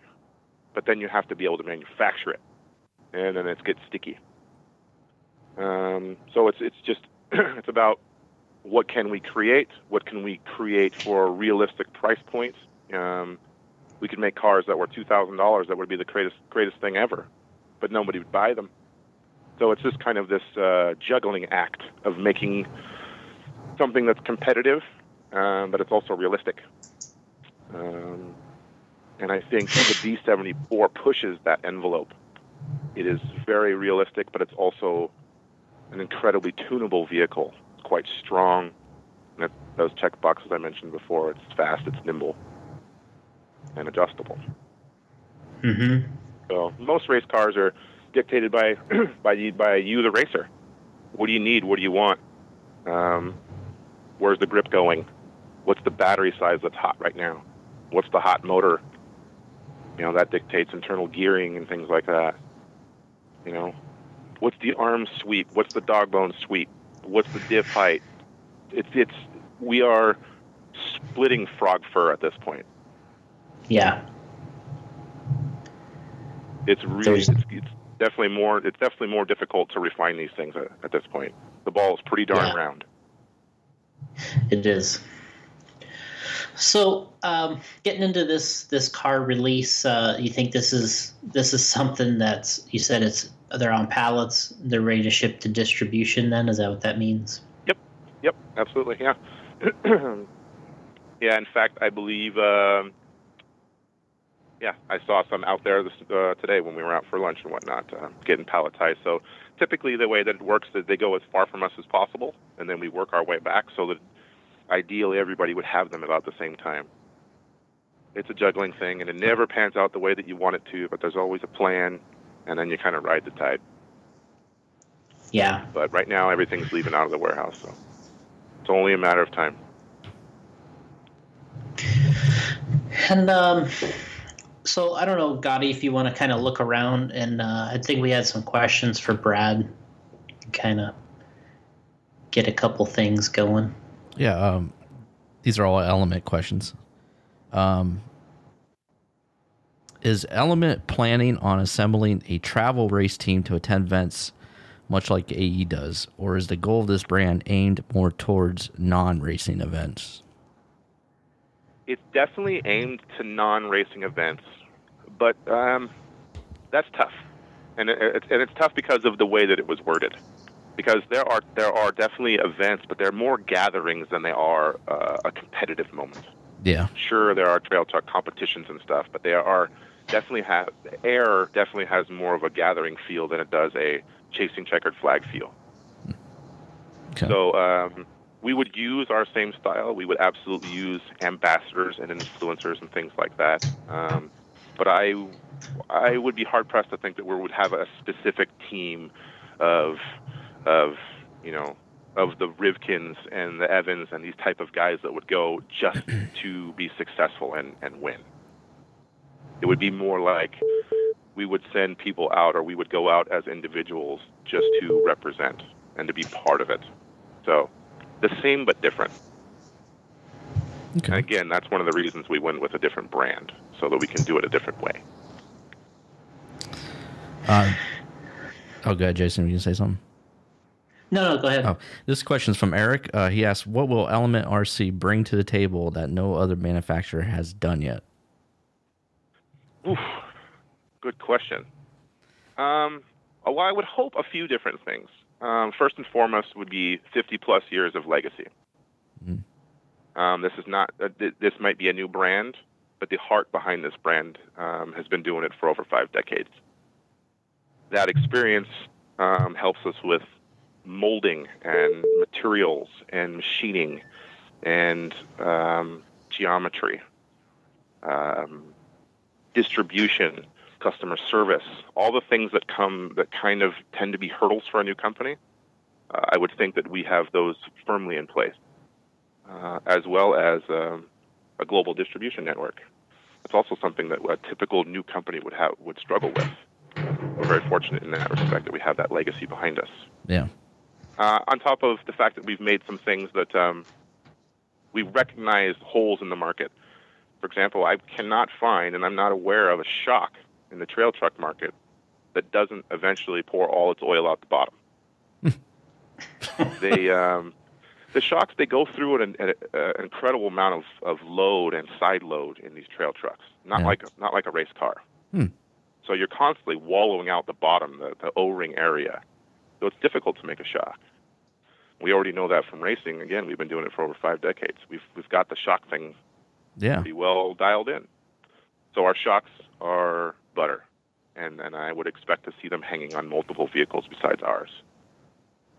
but then you have to be able to manufacture it, and then it gets sticky. Um, so it's it's just it's about what can we create? What can we create for realistic price points? Um, we could make cars that were two thousand dollars that would be the greatest greatest thing ever, but nobody would buy them. So it's just kind of this uh, juggling act of making something that's competitive, um, but it's also realistic. Um, and I think the B74 pushes that envelope. It is very realistic, but it's also an incredibly tunable vehicle. Quite strong. And it, those check boxes I mentioned before, it's fast, it's nimble, and adjustable. Mm-hmm. So most race cars are dictated by by you, by you, the racer. What do you need? What do you want? Um, where's the grip going? What's the battery size that's hot right now? What's the hot motor? You know that dictates internal gearing and things like that. You know, what's the arm sweep? What's the dog bone sweep? What's the diff height? It's it's we are splitting frog fur at this point. Yeah. it's really it's, it's definitely more it's definitely more difficult to refine these things at, at this point. The ball is pretty darn Yeah. round. It is. So, um, getting into this this car release, uh, you think this is this is something that's you said it's they're on pallets, they're ready to ship to distribution. Then is that what that means? Yep, Yep. absolutely. Yeah, yeah. In fact, I believe. Um, yeah, I saw some out there this, uh, today when we were out for lunch and whatnot, uh, getting palletized. So typically, the way that it works is they go as far from us as possible, and then we work our way back so that ideally everybody would have them about the same time. It's a juggling thing, and it never pans out the way that you want it to, but there's always a plan, and then you kind of ride the tide. Yeah. But right now, everything's leaving out of the warehouse, so it's only a matter of time. And um, so I don't know, Gotti, if you want to kind of look around, and uh, I think we had some questions for Brad, kind of get a couple things going. Yeah, um, these are all element questions. Um, is Element planning on assembling a travel race team to attend events much like AE does, or is the goal of this brand aimed more towards non racing events? It's definitely aimed to non-racing events, but um, that's tough, and it, it's and it's tough because of the way that it was worded. because there are there are definitely events, but they're more gatherings than they are uh, a competitive moment. Yeah. Sure, there are trail truck competitions and stuff, but they are definitely have air definitely has more of a gathering feel than it does a chasing checkered flag feel. Okay. So um, we would use our same style. We would absolutely use ambassadors and influencers and things like that. Um, but I, I would be hard pressed to think that we would have a specific team of, of you know, of the Rivkins and the Evans and these type of guys that would go just to be successful and, and win. It would be more like we would send people out or we would go out as individuals just to represent and to be part of it. So the same but different. And Okay. again, that's one of the reasons we went with a different brand so that we can do it a different way. Uh, oh, good, Jason. You can say something. No, no, go ahead. Oh, this question is from Eric. Uh, he asks, "What will Element RC bring to the table that no other manufacturer has done yet?" Oof, good question. Um, well, I would hope a few different things. Um, first and foremost would be 50 plus years of legacy. Mm. Um, this is not. Uh, th- this might be a new brand, but the heart behind this brand um, has been doing it for over five decades. That experience um, helps us with molding and materials and machining and um, geometry. Um, distribution, customer service, all the things that come that kind of tend to be hurdles for a new company. Uh, I would think that we have those firmly in place, uh, as well as um, a global distribution network. It's also something that a typical new company would have would struggle with. We're very fortunate in that respect that we have that legacy behind us. Yeah. Uh, on top of the fact that we've made some things that um, we recognize holes in the market. For example, I cannot find, and I'm not aware of a shock in the trail truck market that doesn't eventually pour all its oil out the bottom. they, um, the shocks, they go through an, an, an incredible amount of, of load and side load in these trail trucks. Not Yeah. like not like a race car. Hmm. So you're constantly wallowing out the bottom, the, the O-ring area. So it's difficult to make a shock. We already know that from racing. Again, we've been doing it for over five decades. We've we've got the shock thing Yeah. pretty well dialed in. So our shocks are butter, and and I would expect to see them hanging on multiple vehicles besides ours.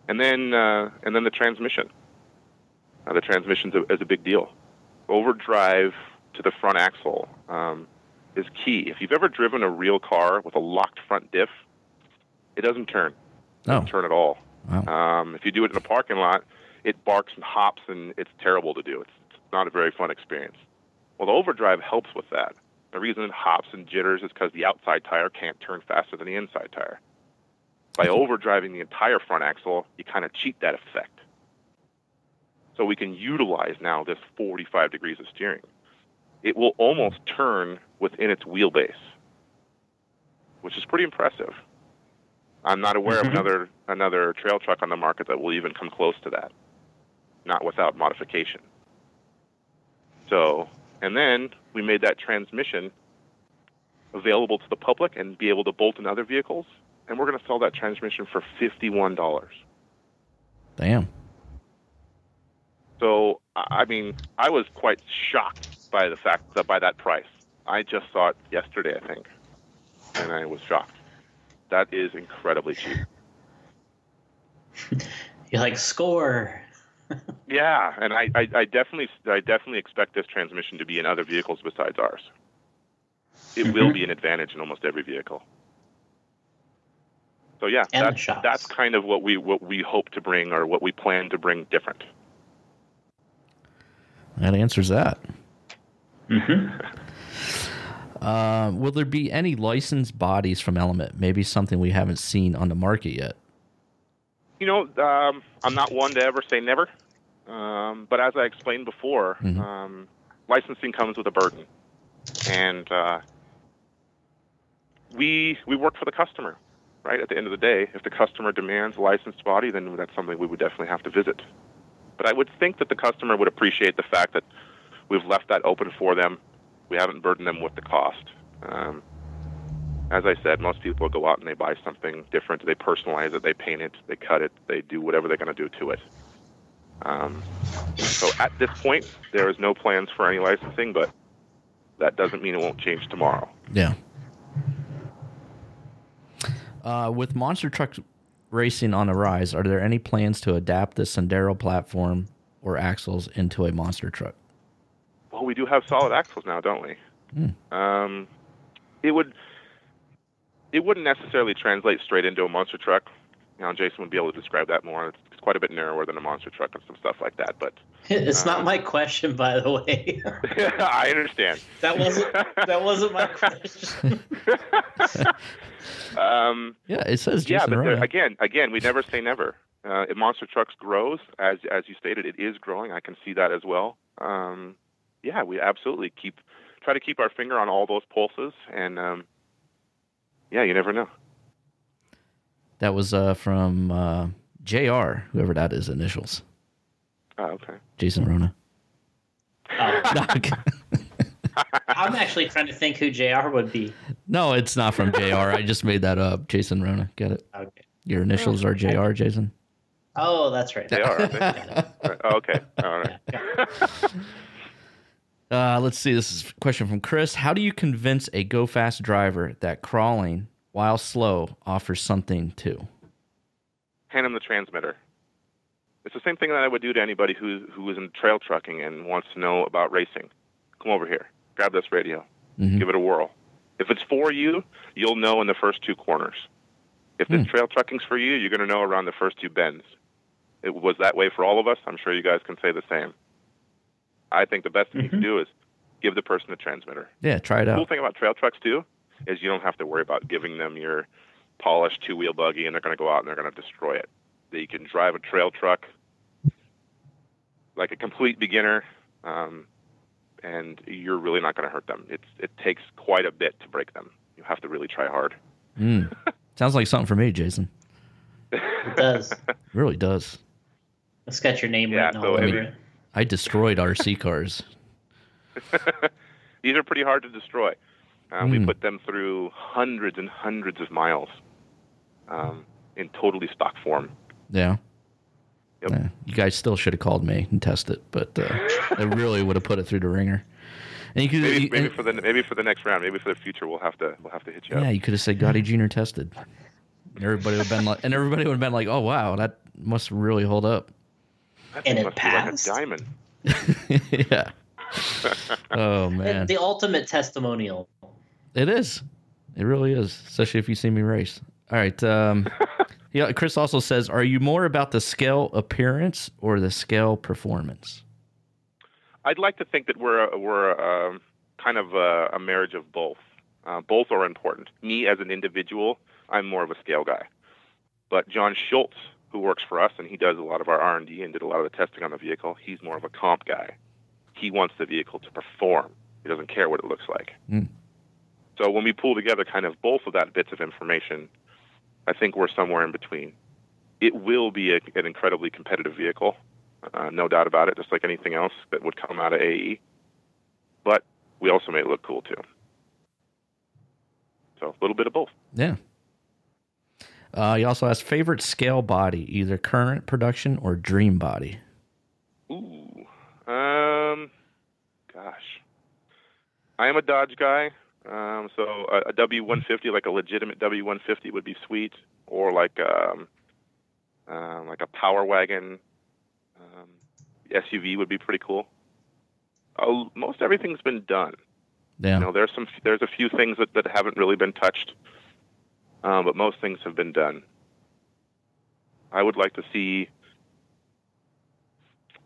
And then uh, and then the transmission. Uh, the transmission is a big deal. Overdrive to the front axle um, is key. If you've ever driven a real car with a locked front diff, it doesn't turn. It Oh. doesn't turn at all. Wow. Um, if you do it in a parking lot, it barks and hops, and it's terrible to do. It's, it's not a very fun experience. Well, the overdrive helps with that. The reason it hops and jitters is because the outside tire can't turn faster than the inside tire. By overdriving the entire front axle, you kind of cheat that effect. So we can utilize now this 45 degrees of steering. It will almost turn within its wheelbase, which is pretty impressive. I'm not aware of Mhm. another another trail truck on the market that will even come close to that, not without modification. So, and then we made that transmission available to the public and be able to bolt in other vehicles, and we're going to sell that transmission for fifty-one dollars. Damn. So, I I mean, I was quite shocked by the fact that by that price. I just saw it yesterday, I think, and I was shocked. That is incredibly cheap. You're like score. Yeah, and I, I, I definitely I definitely expect this transmission to be in other vehicles besides ours. It will Mhm. be an advantage in almost every vehicle. So yeah, And that's that's kind of what we what we hope to bring or what we plan to bring different. That answers that. Mm-hmm. Uh, will there be any licensed bodies from Element? Maybe something we haven't seen on the market yet. You know, um, I'm not one to ever say never, um, but as I explained before, Mhm. um, licensing comes with a burden, and uh, we we work for the customer, right? At the end of the day, if the customer demands a licensed body, then that's something we would definitely have to visit. But I would think that the customer would appreciate the fact that we've left that open for them. We haven't burdened them with the cost. Um, as I said, most people go out and they buy something different. They personalize it, they paint it, they cut it, they do whatever they're going to do to it. Um, so at this point, there is no plans for any licensing, but that doesn't mean it won't change tomorrow. Yeah. Uh, with monster truck racing on the rise, are there any plans to adapt the Sendero platform or axles into a monster truck? Well, we do have solid axles now, don't we? Um, it would it wouldn't necessarily translate straight into a monster truck. You know, Jason would be able to describe that more. It's, it's quite a bit narrower than a monster truck and some stuff like that. But It's Uh, not my question, by the way. I understand. that wasn't that wasn't my question. Um, Yeah, it says yeah, but there, again, again, we never say never. Uh, if Monster Trucks grows, as as you stated, it is growing. I can see that as well. Um, yeah, we absolutely keep try to keep our finger on all those pulses, and um, yeah, you never know. That was uh, from uh, JR, whoever that is, initials. Oh, okay. Jason Rona. Oh, I'm actually trying to think who Jr. would be. no, it's not from JR. I just made that up. Jason Rona. Get it? Okay. Your initials are JR, Jason? Oh, that's right. They are. They? Oh, okay. All right. Uh, let's see. This is a question from Chris. How do you convince a go fast driver that crawling while slow offers something too? Hand him the transmitter. It's the same thing that I would do to anybody who who is in trail trucking and wants to know about racing. Come over here. Grab this radio. Mhm. Give it a whirl. If it's for you, you'll know in the first two corners. If this Hmm. trail trucking's for you, you're going to know around the first two bends. It was that way for all of us. I'm sure you guys can say the same. I think the best thing you can do is give the person a transmitter. Yeah, try it The cool thing about trail trucks too is you don't have to worry about giving them your polished two wheel buggy and they're going to go out and they're going to destroy it. They can drive a trail truck like a complete beginner, um, and you're really not going to hurt them. It's it takes quite a bit to break them. You have to really try hard. Mm. Sounds like something for me, Jason. It does. It really does. It's got your name Yeah, written so all over it. I destroyed RC cars. These are pretty hard to destroy. Uh, We Hmm. put them through hundreds and hundreds of miles um, in totally stock form. Yeah. Yep. Yeah. You guys still should have called me and tested, it, but uh, I really would have put it through the ringer. And you could, Maybe, you- maybe and- for the maybe for the next round, maybe for the future, we'll have to we'll have to hit you up. yeah, up. you could have said Gotti Junior tested. Everybody would have been like, and everybody would have been like, "Oh wow, that must really hold up." That And thing it must be like a passed? diamond. yeah. Oh man, The ultimate testimonial. it is. It really is, especially if you see me race. All right. Um, yeah. Chris also says, "Are you more about the scale appearance or the scale performance?" I'd like to think that we're a, we're a, um, kind of a, a marriage of both. Uh, both are important. Me as an individual, I'm more of a scale guy, but John Schultz, who works for us and he does a lot of our R and D and did a lot of the testing on the vehicle, he's more of a comp guy. He wants the vehicle to perform. He doesn't care what it looks like. Mm. So when we pull together kind of both of that bits of information, I think we're somewhere in between. It will be a, an incredibly competitive vehicle, uh, no doubt about it, just like anything else that would come out of AE. But we also made it look cool too. So a little bit of both. Yeah. Uh, he also has favorite scale body, either current production or dream body. Ooh, um, gosh, I am a Dodge guy. Um, so a, a W150, like a legitimate W150, would be sweet, or like um, uh, like a Power Wagon um, SUV would be pretty cool. Uh, most everything's been done. Yeah. You know, there's some there's a few things that, that haven't really been touched, um, but most things have been done. I would like to see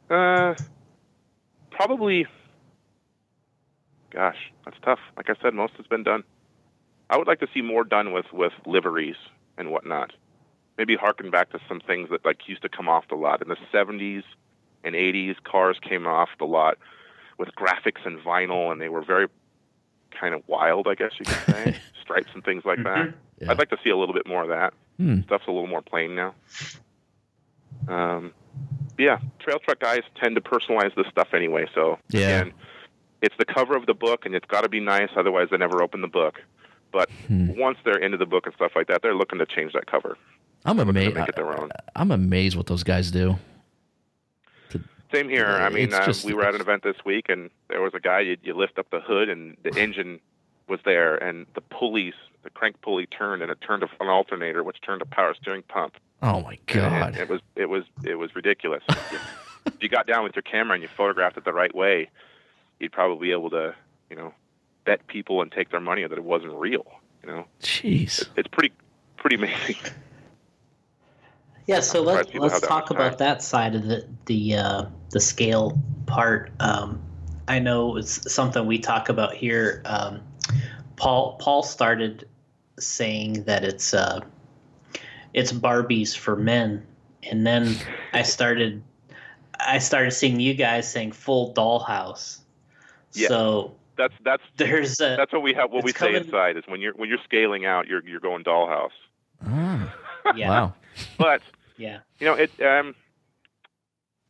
uh, probably. Gosh, that's tough. Like I said, most has been done. I would like to see more done with with liveries and whatnot. Maybe harken back to some things that like used to come off the lot in the '70s and '80s. Cars came off the lot with graphics and vinyl, and they were very kind of wild, I guess you could say, stripes and things like that. Yeah. I'd like to see a little bit more of that. Hmm. Stuff's a little more plain now. Um, yeah, trail truck guys tend to personalize this stuff anyway. So Yeah. again, it's the cover of the book, and it's got to be nice. Otherwise, they never open the book. But Hmm. once they're into the book and stuff like that, they're looking to change that cover. I'm amazed. make it their own. I'm amazed what those guys do. Same here. I mean, uh, just- we were at an event this week, and there was a guy. You, you lift up the hood, and the engine was there, and the pulleys, the crank pulley turned, and it turned an alternator, which turned a power steering pump. Oh my god. It, it was it was it was ridiculous. if you got down with your camera and you photographed it the right way, you'd probably be able to, you know, bet people and take their money that it wasn't real. You know, Jeez. it's pretty pretty amazing. Yeah, so let's let's talk about time. that side of the the uh, the scale part. Um, I know it's something we talk about here. Um, Paul Paul started saying that it's uh, it's Barbies for men, and then I started I started seeing you guys saying full dollhouse. Yeah. So That's that's there's a that's what we have. What we It's say inside is when you're when you're scaling out, you're you're going dollhouse. Ah, yeah Wow. But yeah you know, it. Um,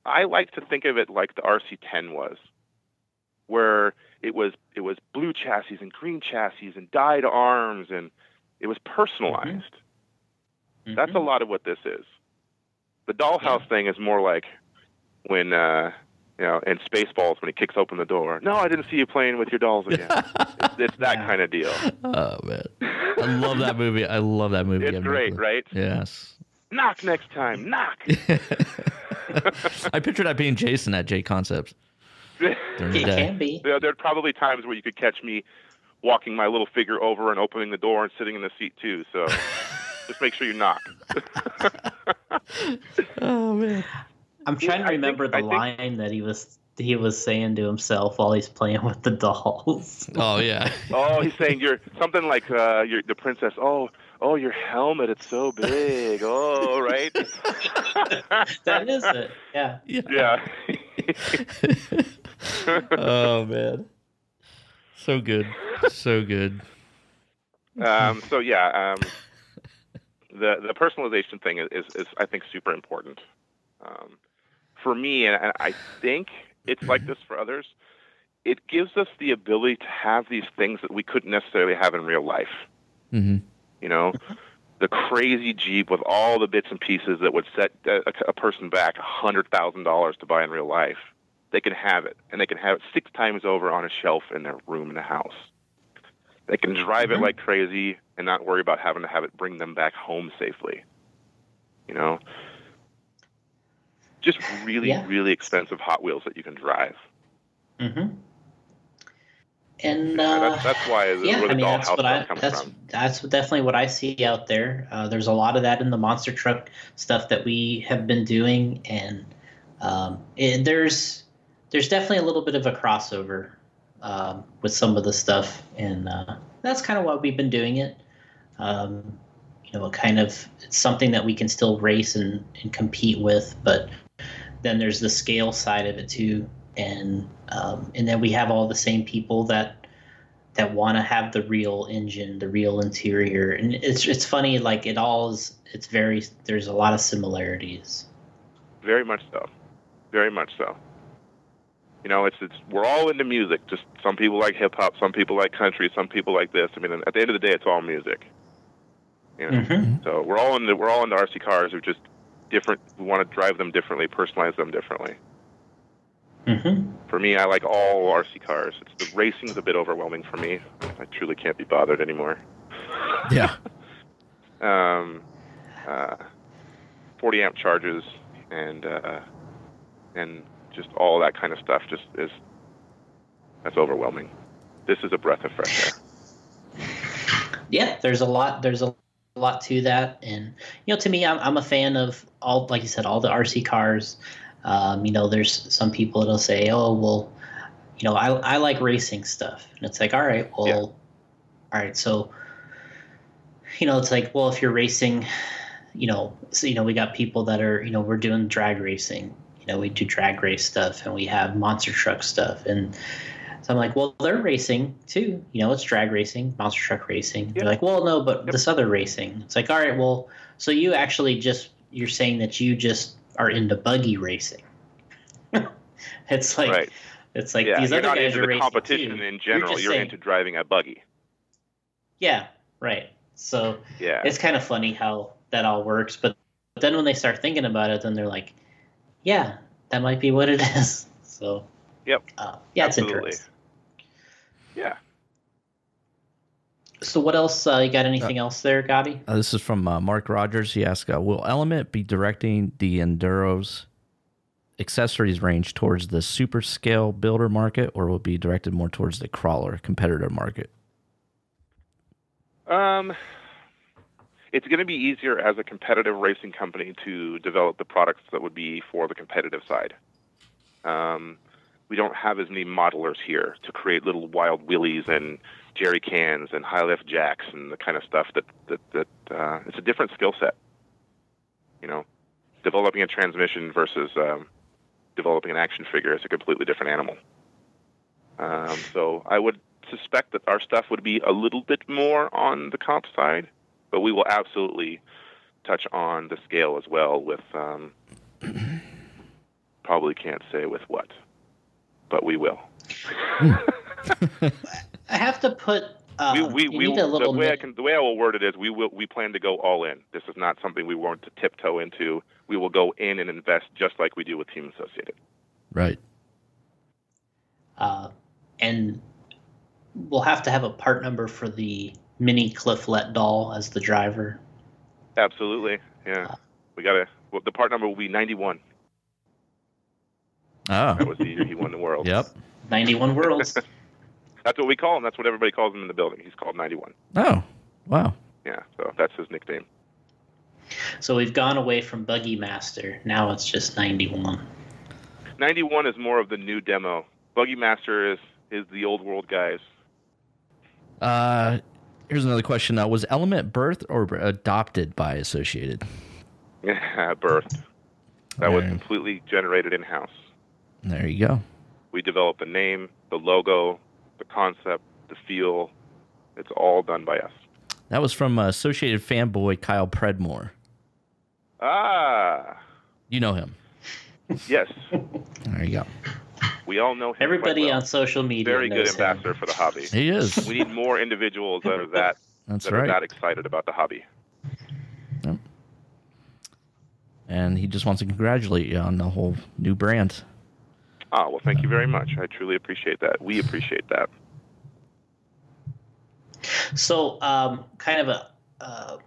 I like to think of it like the RC10 was, where it was it was blue chassis and green chassis and dyed arms and it was personalized. That's a Mhm. lot of what this is. The dollhouse thing is more like when uh, you know in Spaceballs when he kicks open the door. No, I didn't see you playing with your dolls again. it's, it's that Yeah. kind of deal. Oh man. I love that movie. I love that movie. It's I'm great, right? Yes. Knock next time. Knock. I picture that being Jason at J Concepts during the it can be. There, there are probably times where you could catch me walking my little figure over and opening the door and sitting in the seat too. So just make sure you knock. Oh man. I'm Yeah, trying to I think- remember the I think- line that he was he was saying to himself while he's playing with the dolls. Oh yeah. Oh, he's saying you're something like uh, you're the princess. Oh, oh, your helmet, it's so big. Oh, right. that is it. Yeah. Yeah. Yeah. oh man. So good. So good. um, so yeah, um, the the personalization thing is, is, is I think super important. Um, for me, and and I think it's like this for others. It gives us the ability to have these things that we couldn't necessarily have in real life. hmm You know, the crazy Jeep with all the bits and pieces that would set a, a person back a hundred thousand dollars to buy in real life. They can have it, and they can have it six times over on a shelf in their room in the house. They can drive Mhm. it like crazy and not worry about having to have it bring them back home safely. You know, just really, Yeah. really expensive Hot Wheels that you can drive. Mm-hmm. And Yeah, uh, that's, that's why the, yeah, where the I mean that's what I that's from. that's definitely what I see out there. Uh, there's a lot of that in the monster truck stuff that we have been doing, and um, it, there's there's definitely a little bit of a crossover um, with some of the stuff, and uh, that's kind of why we've been doing it. Um, you know, kind of it's something that we can still race and, and compete with, but then there's the scale side of it too, and um, and then we have all the same people that that want to have the real engine, the real interior, and it's it's funny like it all is it's very there's a lot of similarities. Very much so. Very much so. You know, it's it's we're all into music. Just some people like hip hop, some people like country, some people like this. I mean, at the end of the day, it's all music. You know, Mm-hmm. so we're all into we're all into RC cars. We're just different. We want to drive them differently, personalize them differently. Mm-hmm. For me, I like all RC cars. It's the racing's a bit overwhelming for me. I truly can't be bothered anymore. Yeah. um, uh, 40 amp charges and uh, and just all that kind of stuff just is that's overwhelming. This is a breath of fresh air. yeah there's a lot there's a lot to that and you know to me i'm, I'm a fan of all like you said all the rc cars um, you know there's some people that'll say oh well you know i, I like racing stuff and it's like all right well Yeah. all right so you know it's like well if you're racing you know so, you know we got people that are you know we're doing drag racing you know we do drag race stuff and we have monster truck stuff and so I'm like, well, they're racing too. You know, it's drag racing, monster truck racing. They're like, well, no, but Yep. this other racing. It's like, all right, well, so you actually just you're saying that you just are into buggy racing. it's like right. it's like yeah, these you're other not guys into are the racing competition too. in general. just You're, saying- into driving a buggy. Yeah, right. So Yeah. it's kind of funny how that all works, but but then when they start thinking about it, then they're like, yeah, that might be what it is. So Yep. uh, yeah, it's interesting. Yeah. So what else? Uh, you got anything else there, Gabi? Uh, this is from uh, Mark Rogers. He asked, uh, "Will Element be directing the Enduro's accessories range towards the super scale builder market, or will it be directed more towards the crawler competitor market?" Um, it's going to be easier as a competitive racing company to develop the products that would be for the competitive side. Um, we don't have as many modelers here to create little wild willies and jerry cans and high lift jacks and the kind of stuff that that that uh, it's a different skill set. You know, developing a transmission versus um, developing an action figure is a completely different animal. Um, so I would suspect that our stuff would be a little bit more on the comp side, but we will absolutely touch on the scale as well with um, probably can't say with what, but we will. I have to put. Uh, we we, we need a little the way I can the way I will word it is we will we plan to go all in. This is not something we want to tiptoe into. We will go in and invest just like we do with Team Associated. Right. uh, and we'll have to have a part number for the mini Cliff Lett doll as the driver. Absolutely, yeah. We gotta. Well, the part number will be 91. Oh. That was the year he won the world. Yep. 91 worlds. That's what we call him. That's what everybody calls him in the building. He's called 91. Oh. Wow. Yeah, so that's his nickname. so we've gone away from Buggy Master. Now it's just 91. 91 is more of the new demo. Buggy Master is is the old world guys. Uh, here's another question. Uh, was Element birthed or adopted by Associated? Yeah, birth. That was completely generated in house. There you go. We developed the name, the logo, the concept, the feel. It's all done by us. That was from uh, Associated fanboy Kyle Predmore. Ah, You know him. yes. There you go. We all know him. Everybody well. on social media very good knows him. ambassador for the hobby. He is. We need more individuals that are that That's that are that excited about the hobby. Yep. And he just wants to congratulate you on the whole new brand. Ah, well, thank you very much. I truly appreciate that. We appreciate that. So, um, kind of a uh,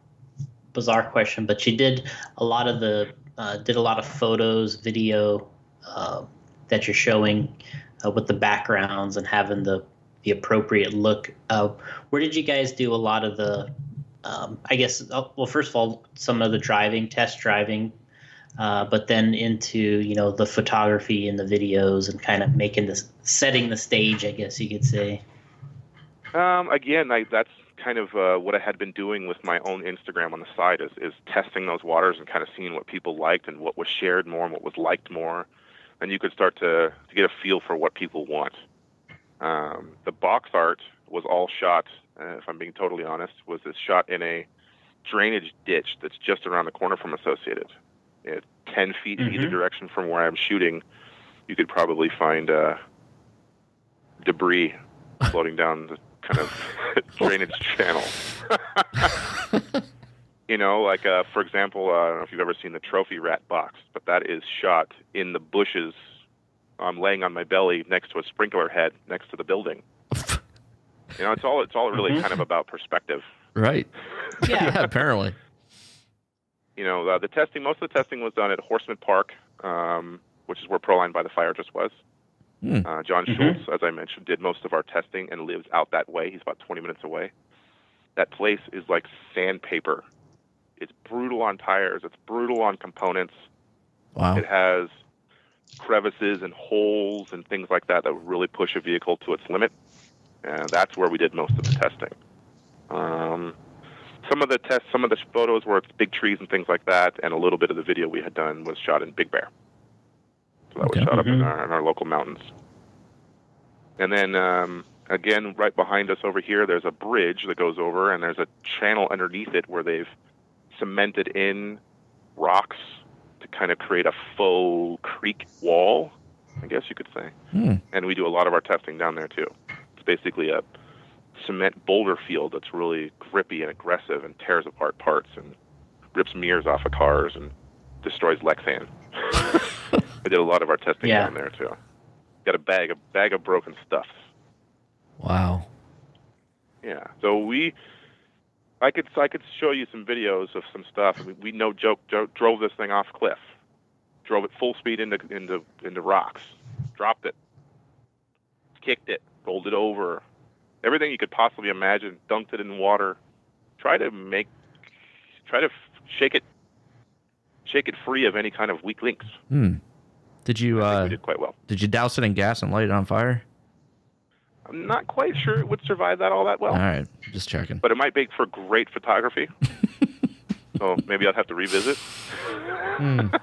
bizarre question, but you did a lot of the uh, did a lot of photos, video uh, that you're showing uh, with the backgrounds and having the the appropriate look. Uh, where did you guys do a lot of the? Um, I guess uh, well, first of all, some of the driving, test driving, uh, but then into you know the photography and the videos and kind of making this setting the stage. I guess you could say. Um, again, I, that's kind of uh, what I had been doing with my own Instagram on the side is, is testing those waters and kind of seeing what people liked and what was shared more and what was liked more. And you could start to, to get a feel for what people want. Um, the box art was all shot, uh, if I'm being totally honest, was shot in a drainage ditch that's just around the corner from Associated. It, 10 feet in either Mhm. direction from where I'm shooting, you could probably find uh, debris floating down the kind of drainage channel. you know, like uh, for example, uh, I don't know if you've ever seen the trophy rat box, but that is shot in the bushes. I'm laying on my belly next to a sprinkler head next to the building. You know, it's all it's all really Mhm. kind of about perspective. Right. Yeah. apparently. You know, uh, the testing, most of the testing was done at Horseman Park, um, which is where Proline by the Fire just was. Hmm. Uh, John Mhm. Schultz, as I mentioned, did most of our testing and lives out that way. He's about 20 minutes away. That place is like sandpaper. It's brutal on tires. It's brutal on components. Wow. It has crevices and holes and things like that that would really push a vehicle to its limit. And that's where we did most of the testing. Um, some of the tests, some of the photos were big trees and things like that, and a little bit of the video we had done was shot in Big Bear. So that Okay. was shot up in Mhm. our, in our local mountains. And then um, again, right behind us over here, there's a bridge that goes over, and there's a channel underneath it where they've cemented in rocks to kind of create a faux creek wall, I guess you could say. Hmm. And we do a lot of our testing down there too. It's basically a cement boulder field that's really grippy and aggressive and tears apart parts and rips mirrors off of cars and destroys Lexan. I did a lot of our testing Yeah. down there too. Got a bag a bag of broken stuff. Wow. Yeah. So we, I could I could show you some videos of some stuff. I mean, we no joke dro- drove this thing off cliff, drove it full speed into into into rocks, dropped it, kicked it, rolled it over, everything you could possibly imagine, dunked it in water, try to make, try to f- shake it, shake it free of any kind of weak links. Hmm. Did you I uh we did quite well. did you douse it in gas and light it on fire? I'm not quite sure it would survive that all that well. All right, just checking. but it might make for great photography. so maybe I'll have to revisit. Hmm.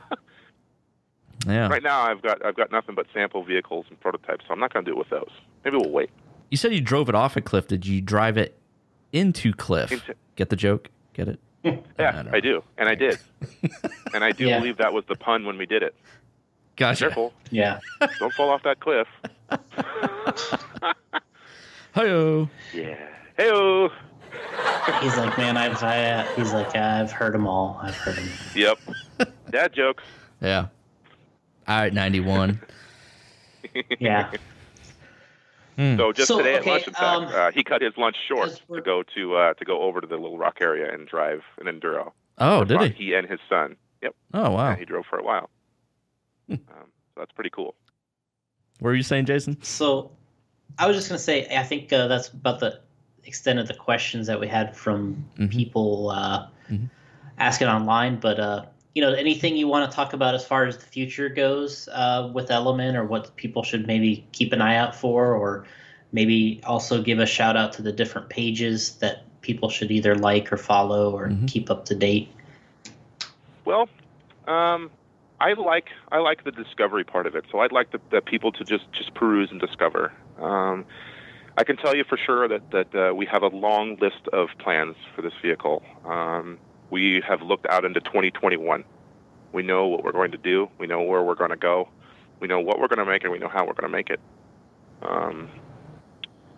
Yeah. Right now, I've got I've got nothing but sample vehicles and prototypes, so I'm not going to do it with those. Maybe we'll wait. You said you drove it off a cliff. Did you drive it into cliff? Into- Get the joke? Get it? Yeah, don't I, do, and I did, and I do Yeah. believe that was the pun when we did it. Gotcha. Careful, Yeah. don't fall off that cliff. Hi-yo. Yeah. Heyo. He's like, man, I've I, uh, he's like, I've heard them all. I've heard them. Yep. Dad jokes. Yeah. All right, 91. Yeah. So just So, today at okay, lunch, in fact, um, uh, he cut his lunch short to go to uh, to go over to the Little Rock area and drive an enduro. Oh, did he? He and his son. Yep. Oh, wow. Yeah, he drove for a while. Hmm. um, so that's pretty cool. What were you saying, Jason? So, I was just gonna say, I think uh, that's about the extent of the questions that we had from Mhm. people uh, Mhm. asking online. But uh, you know, anything you want to talk about as far as the future goes uh, with Element, or what people should maybe keep an eye out for, or maybe also give a shout out to the different pages that people should either like or follow or Mhm. keep up to date. Well, um, I like I like the discovery part of it. So I'd like the, the people to just just peruse and discover. Um, I can tell you for sure that that uh, we have a long list of plans for this vehicle. Um, we have looked out into 2021. We know what we're going to do. We know where we're going to go. We know what we're going to make, and we know how we're going to make it. Um,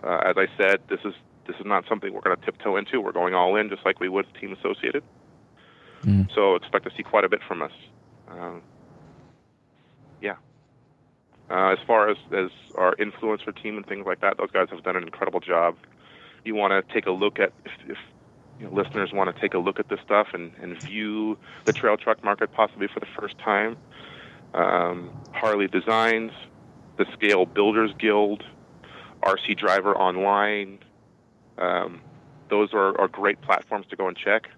uh, as I said, this is this is not something we're going to tiptoe into. We're going all in, just like we would Team Associated. Mm. So expect to see quite a bit from us. Um, yeah. Uh, as far as, as our influencer team and things like that, those guys have done an incredible job. You want to take a look at if, if you know, listeners want to take a look at this stuff and, and view the trail truck market possibly for the first time. Um, Harley Designs, the Scale Builders Guild, RC Driver Online. Um, those are, are great platforms to go and check.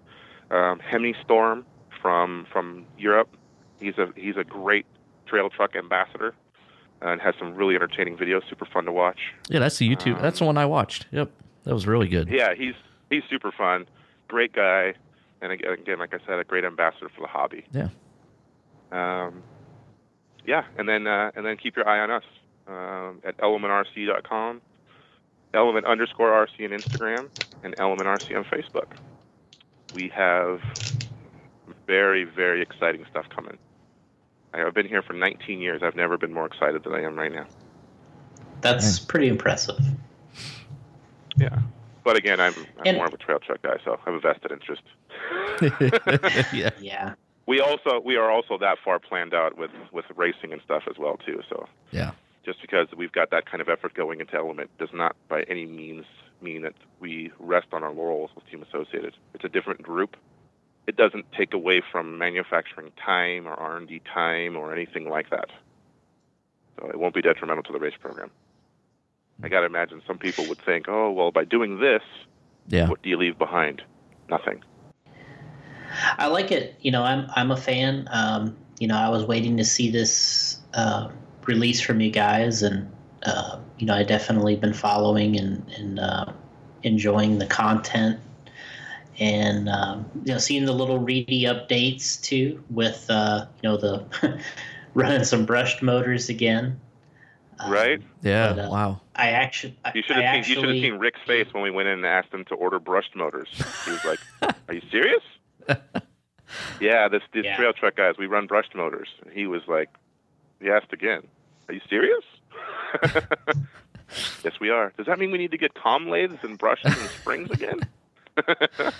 Um, Hemi Storm from from Europe. He's a he's a great trail truck ambassador and has some really entertaining videos. Super fun to watch. Yeah, that's the YouTube. that's the one I watched. Yep. That was really good. Yeah, he's he's super fun, great guy, and again, again, like I said, a great ambassador for the hobby. Yeah. Um, yeah, and then uh, and then keep your eye on us um, at elementrc.com, element underscore RC on Instagram, and element RC on Facebook. We have very very exciting stuff coming. I've been here for 19 years. I've never been more excited than I am right now. That's pretty impressive. Yeah. But again, I'm, I'm And- more of a trail truck guy, so I have a vested interest. yeah. Yeah. we also we are also that far planned out with with racing and stuff as well too. So Yeah. just because we've got that kind of effort going into Element does not by any means mean that we rest on our laurels with Team Associated. It's a different group. It doesn't take away from manufacturing time or R&D time or anything like that. So it won't be detrimental to the race program. I got to imagine some people would think, "Oh, well, by doing this, Yeah. what do you leave behind? Nothing." I like it. You know, I'm I'm a fan. Um, you know, I was waiting to see this uh, release from you guys, and uh, you know, I definitely been following and and uh, enjoying the content, and um, you know, seeing the little reedy updates too with uh, you know the running some brushed motors again. Um, Right? Yeah. But, uh, wow. I actually, I, You should have seen. You should have seen Rick's face when we went in and asked him to order brushed motors. He was like, "Are you serious?" yeah, this these Yeah. trail truck guys, we run brushed motors. And he was like, he asked again, "Are you serious?" Yes, we are. Does that mean we need to get comm lathes and brushes and springs again? yes,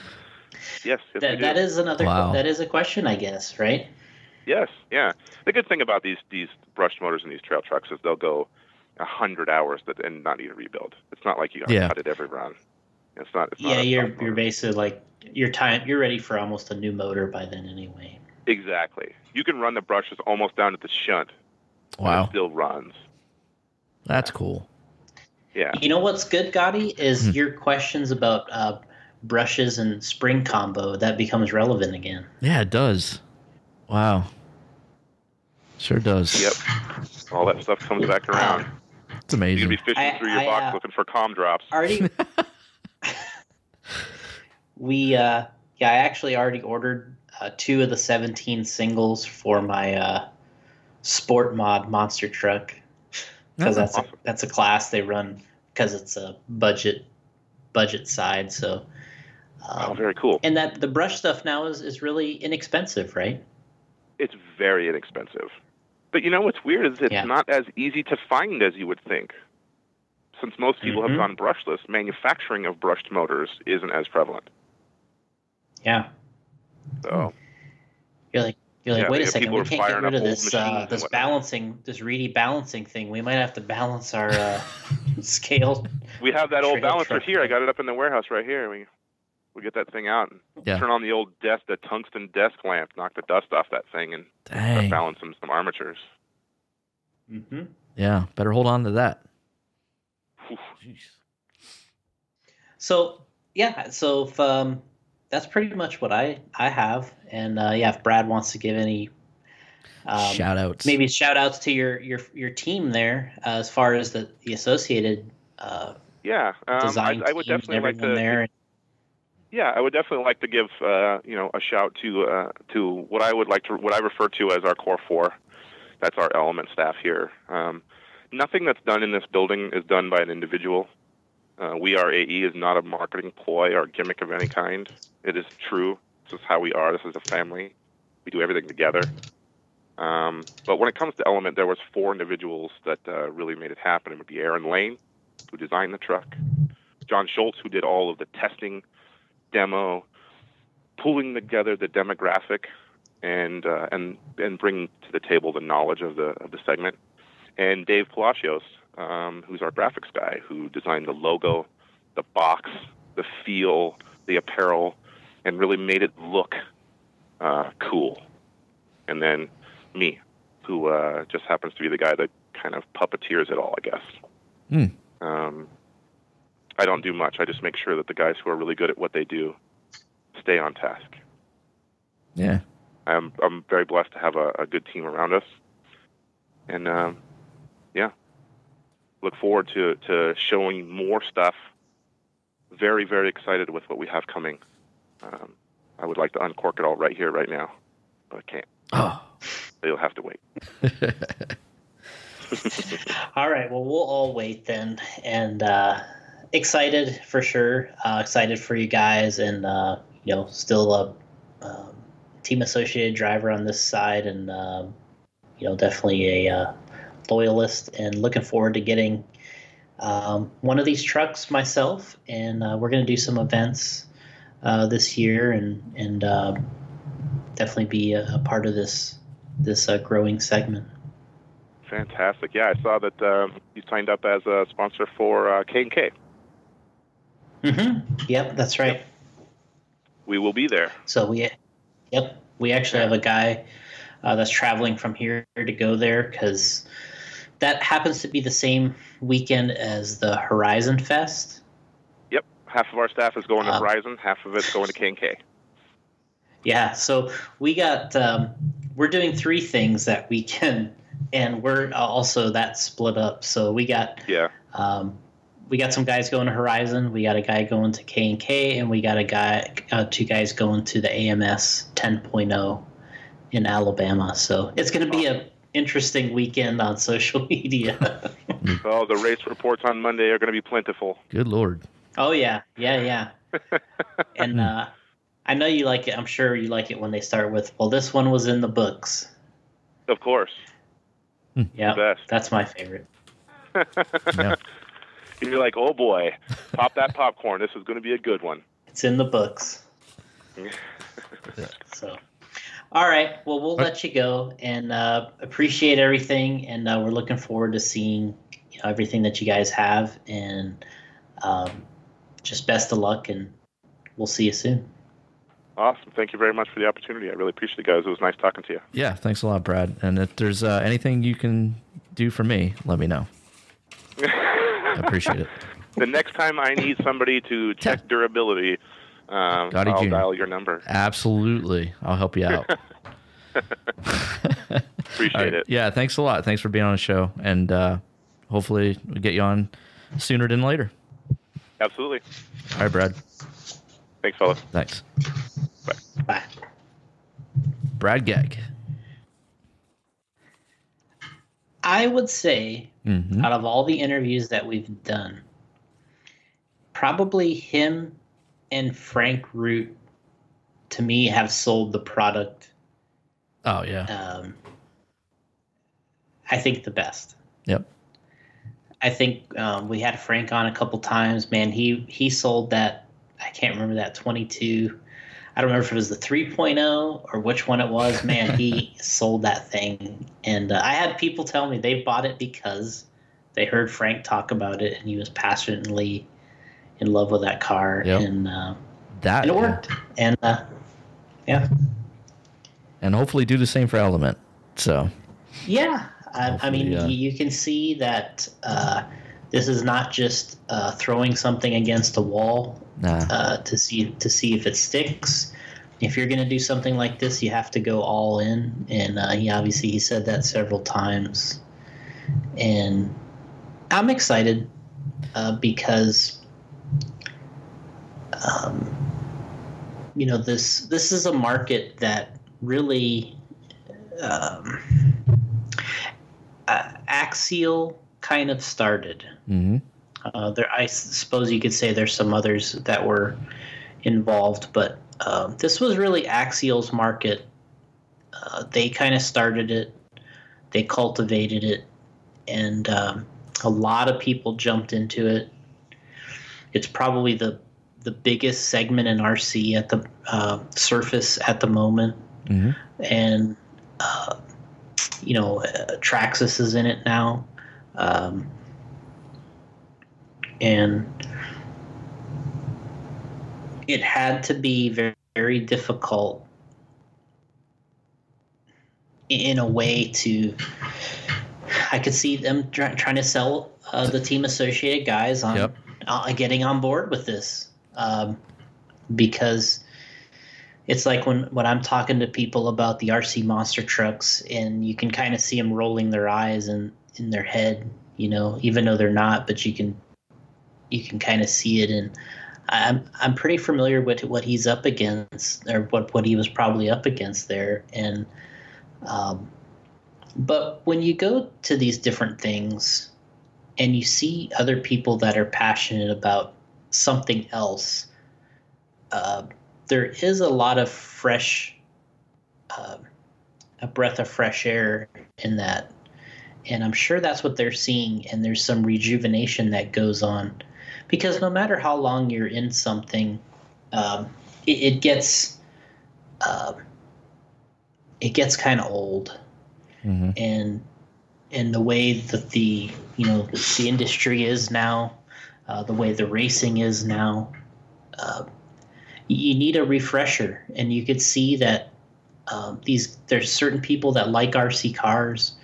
yes, That, that is another. Wow. That is a question, I guess, right? Yes, yeah. The good thing about these these brushed motors and these trail trucks is they'll go a hundred hours that, and not need a rebuild. It's not like you got to Yeah. cut it every run. It's not. It's Yeah, a you're tough you're motor. basically like your time. You're ready for almost a new motor by then, anyway. exactly. You can run the brushes almost down to the shunt. Wow, it still runs. that's cool. Yeah. You know what's good, Gotti, is Hmm. your questions about uh, brushes and spring combo that becomes relevant again. Yeah, it does. Wow, sure does. Yep. All that stuff comes back around. It's amazing. gonna be fishing I- through your I, box uh, looking for com drops. Already, we uh, yeah, I actually already ordered uh, two of the 17 singles for my uh, sport mod monster truck because Oh, that's a, that's a class they run because it's a budget budget side. So, Oh, um, very cool. and that the brush stuff now is is really inexpensive, right? It's very inexpensive. But you know what's weird is it's Yeah. not as easy to find as you would think. Since most people Mhm. have gone brushless, manufacturing of brushed motors isn't as prevalent. Yeah, So you're like. You're like, Yeah, wait a second, we can't get rid of this uh, this balancing, this reedy balancing thing. We might have to balance our uh, scale. we have that old balancer truck. here. I got it up in the warehouse right here. We we get that thing out and Yeah. turn on the old desk, the tungsten desk lamp, knock the dust off that thing, and start Dang. balancing some armatures. hmm Yeah, better hold on to that. Whew. So yeah, so if, um, that's pretty much what I I have, and uh, yeah, if Brad wants to give any um, Shout outs. maybe shout outs to your your your team there uh, as far as the the associated uh, Yeah, um, I, design I would definitely like everyone to. there. Yeah, I would definitely like to give uh, you know a shout to uh, to what I would like to what I refer to as our core four. That's our element staff here. Um, nothing that's done in this building is done by an individual. Uh, we are AE is not a marketing ploy or gimmick of any kind. It is true. This is how we are. This is a family. We do everything together. Um, but when it comes to Element, there was four individuals that uh, really made it happen. It would be Aaron Lane, who designed the truck, John Schultz, who did all of the testing, demo, pulling together the demographic, and uh, and and bringing to the table the knowledge of the of the segment, and Dave Palacios, um, who's our graphics guy, who designed the logo, the box, the feel, the apparel, and really made it look uh, cool. And then me, who uh, just happens to be the guy that kind of puppeteers it all, I guess. Hmm. Um, I don't do much. I just make sure that the guys who are really good at what they do stay on task. Yeah. I'm I'm very blessed to have a, a good team around us, and um, yeah, look forward to to showing more stuff. Very very excited with what we have coming. Um, I would like to uncork it all right here right now, but I can't. Oh. So you'll have to wait. All right, well, we'll all wait then, and uh, excited for sure. Uh, excited for you guys, and uh, you know, still a um, team associated driver on this side, and um, you know, definitely a uh, loyalist, and looking forward to getting um, one of these trucks myself. And uh, we're going to do some events uh, this year, and and uh, definitely be a, a part of this this uh, growing segment. Fantastic. Yeah, I saw that um, you signed up as a sponsor for uh, K and K. Mm-hmm. Yep, that's right. We will be there. So we, yep, we actually have a guy uh, that's traveling from here to go there because that happens to be the same weekend as the Horizon Fest. Yep. Half of our staff is going to Uh, Horizon. Half of it's going to K and K. Yeah, so we got um, we're doing three things that weekend, and we're also that split up. So we got Yeah. um, we got some guys going to Horizon. We got a guy going to K and K, and we got a guy, uh, two guys going to the AMS 10.0 in Alabama. So it's going to be a interesting weekend on social media. Oh, the race reports on Monday are going to be plentiful. Good lord. oh yeah, yeah, yeah. And uh, I know you like it. I'm sure you like it when they start with, "Well, this one was in the books." Of course. Yeah, that's my favorite. Yeah. You're like, oh boy, pop that popcorn. This is going to be a good one. It's in the books. so, all right. Well, we'll let you go and uh, appreciate everything, and uh, we're looking forward to seeing you know everything that you guys have, and um, just best of luck, and we'll see you soon. Awesome. Thank you very much for the opportunity. I really appreciate it, guys. It was nice talking to you. Yeah, thanks a lot, Brad. And if there's uh, anything you can do for me, let me know. I appreciate it. The next time I need somebody to check durability, um, Gotti I'll Jr. dial your number. Absolutely. I'll help you out. Appreciate All right. it. Yeah, thanks a lot. Thanks for being on the show. And uh, hopefully we get you on sooner than later. Absolutely. All right, Brad. Thanks, fellas. Thanks. Bye. Bye. Brad Gag. I would say, Mhm. out of all the interviews that we've done, probably him and Frank Root, to me, have sold the product. Oh, yeah. Um, I think the best. Yep. I think um, we had Frank on a couple times. Man, he he sold that. I can't remember that 22. I don't remember if it was the 3.0 or which one it was. Man, he sold that thing. And uh, I had people tell me they bought it because they heard Frank talk about it and he was passionately in love with that car. Yep. And, uh, That. and it worked. And uh, yeah. And hopefully do the same for Element. So, Yeah, I, I mean, Hopefully, uh, you, you can see that uh, this is not just uh, throwing something against a wall nah. uh, to see to see if it sticks. If you're going to do something like this, you have to go all in, and uh, he obviously he said that several times. And I'm excited uh, because, um, you know, this this is a market that really. Um, uh, Axial kind of started. Hmm Uh, there, I suppose you could say there's some others that were involved, but um, this was really Axial's market. Uh, they kind of started it, they cultivated it, and um, a lot of people jumped into it. It's probably the the biggest segment in RC at the uh, surface at the moment, hmm and uh, you know, uh, Traxxas is in it now, um, and it had to be very, very difficult in a way to. I could see them try, trying to sell uh, the team associated guys on Yep. uh, getting on board with this um, because it's like when when I'm talking to people about the RC monster trucks, and you can kind of see them rolling their eyes and in their head, you know, even though they're not, but you can you can kind of see it, and I'm I'm pretty familiar with what he's up against, or what what he was probably up against there, and um, but when you go to these different things, and you see other people that are passionate about something else. Uh, there is a lot of fresh, uh, a breath of fresh air in that. And I'm sure that's what they're seeing. And there's some rejuvenation that goes on. Because no matter how long you're in something, um, it, it gets. Um, it gets kind of old, hmm and and the way that the you know the industry is now, uh, the way the racing is now, uh, you need a refresher, and you could see that um, these there's certain people that like RC cars,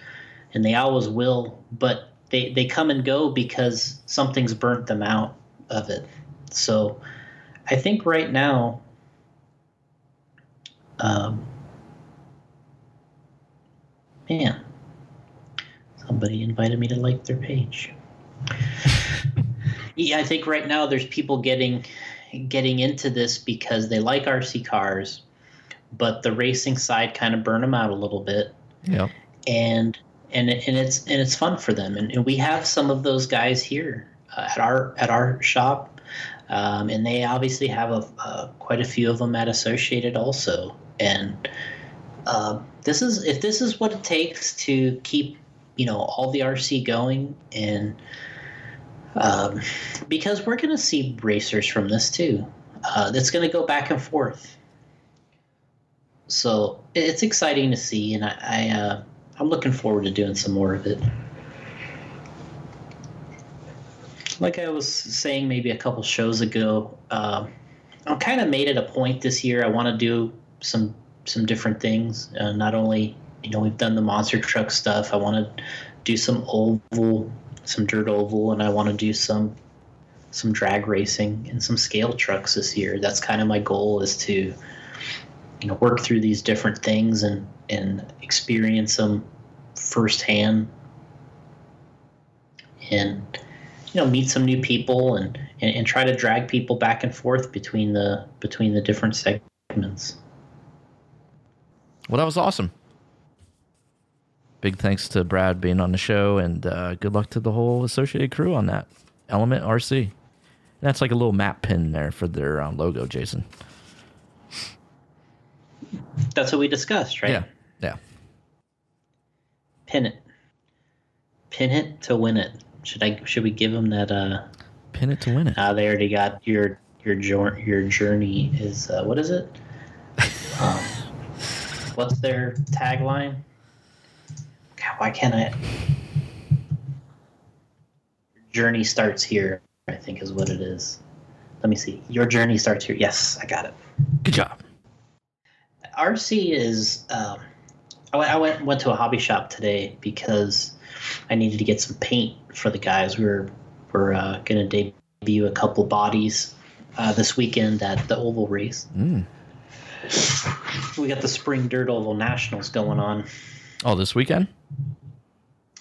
and they always will, but they they come and go because something's burnt them out of it. So, I think right now. Um, man, somebody invited me to like their page. yeah, I think right now there's people getting getting into this because they like RC cars, but the racing side kind of burned them out a little bit, Yeah. and and and it's and it's fun for them, and, and we have some of those guys here uh, at our at our shop, um, and they obviously have a uh, quite a few of them at Associated also, and um, this is if this is what it takes to keep you know all the RC going and Um, because we're going to see racers from this too. Uh, it's going to go back and forth. So it's exciting to see, and I, I uh, I'm looking forward to doing some more of it. Like I was saying, maybe a couple shows ago, uh, I kind of made it a point this year. I want to do some some different things. Uh, not only you know we've done the monster truck stuff. I want to do some oval, some dirt oval, and I want to do some some drag racing and some scale trucks this year. That's kind of my goal is to you know work through these different things and and experience them firsthand and you know meet some new people and, and and try to drag people back and forth between the between the different segments. Well, that was awesome. Big thanks to Brad being on the show, and uh, good luck to the whole associated crew on that Element RC. And that's like a little map pin there for their um, logo, Jason. That's what we discussed, right? Yeah, yeah. Pin it. Pin it to win it. Should I? Should we give them that? Uh, Pin it to win it. uh they already got your your jour- your journey is uh, what is it? Um, what's their tagline? God, why can't I? Journey starts here. I think is what it is. Let me see. Your journey starts here. Yes, I got it. Good job. RC is. Um, I went, I went went to a hobby shop today because I needed to get some paint for the guys. We were we're uh, gonna debut a couple bodies uh, this weekend at the oval race. Mm. We got the spring dirt oval nationals going on. Oh, this weekend?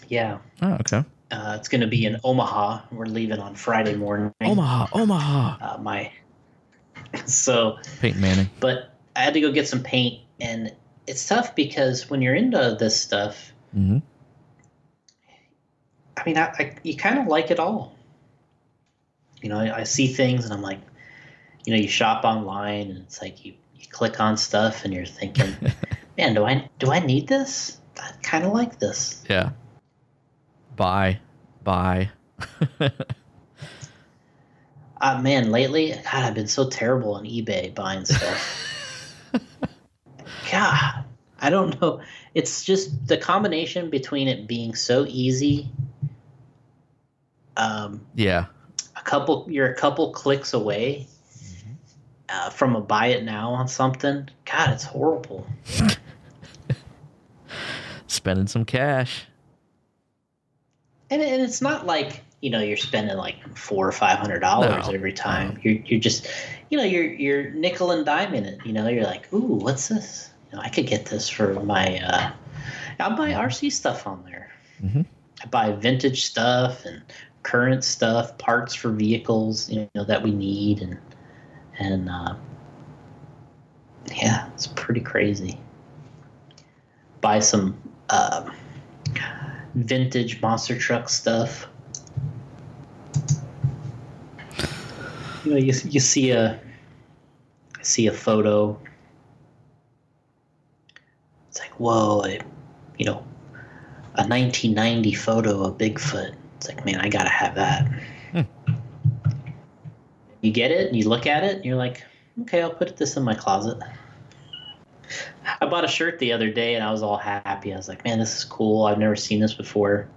Yeah, Oh, okay. uh, it's gonna be in Omaha. We're leaving on Friday morning. Omaha, Omaha. Uh, my so Peyton Manning. but I had to go get some paint, and it's tough because when you're into this stuff, hmm I mean, I, I you kind of like it all. You know, I, I see things and I'm like, you know, you shop online and it's like you, you click on stuff and you're thinking, man, do I do I need this? I kind of like this. Yeah. Buy, buy. Uh, man, lately, God, I've been so terrible on eBay buying stuff. God, I don't know. It's just the combination between it being so easy. Um, yeah. a couple you're a couple clicks away uh, from a buy it now on something god it's horrible Spending some cash. and, and it's not like you know you're spending like four or five hundred dollars No, every time you're, you're just you know you're you're nickel and diming it you know you're like ooh what's this you know i could get this for my uh i'll buy rc stuff on there. Mhm. i buy vintage stuff and current stuff parts for vehicles you know that we need and and uh yeah it's pretty crazy. Buy some um vintage monster truck stuff. You know you, you see a see a photo whoa you know a 1990 photo of bigfoot. It's like man i gotta have that. You get it? And you look at it? And you're like okay i'll put this in my closet. I bought a shirt the other day and i was all happy. I was like man this is cool. I've never seen this before.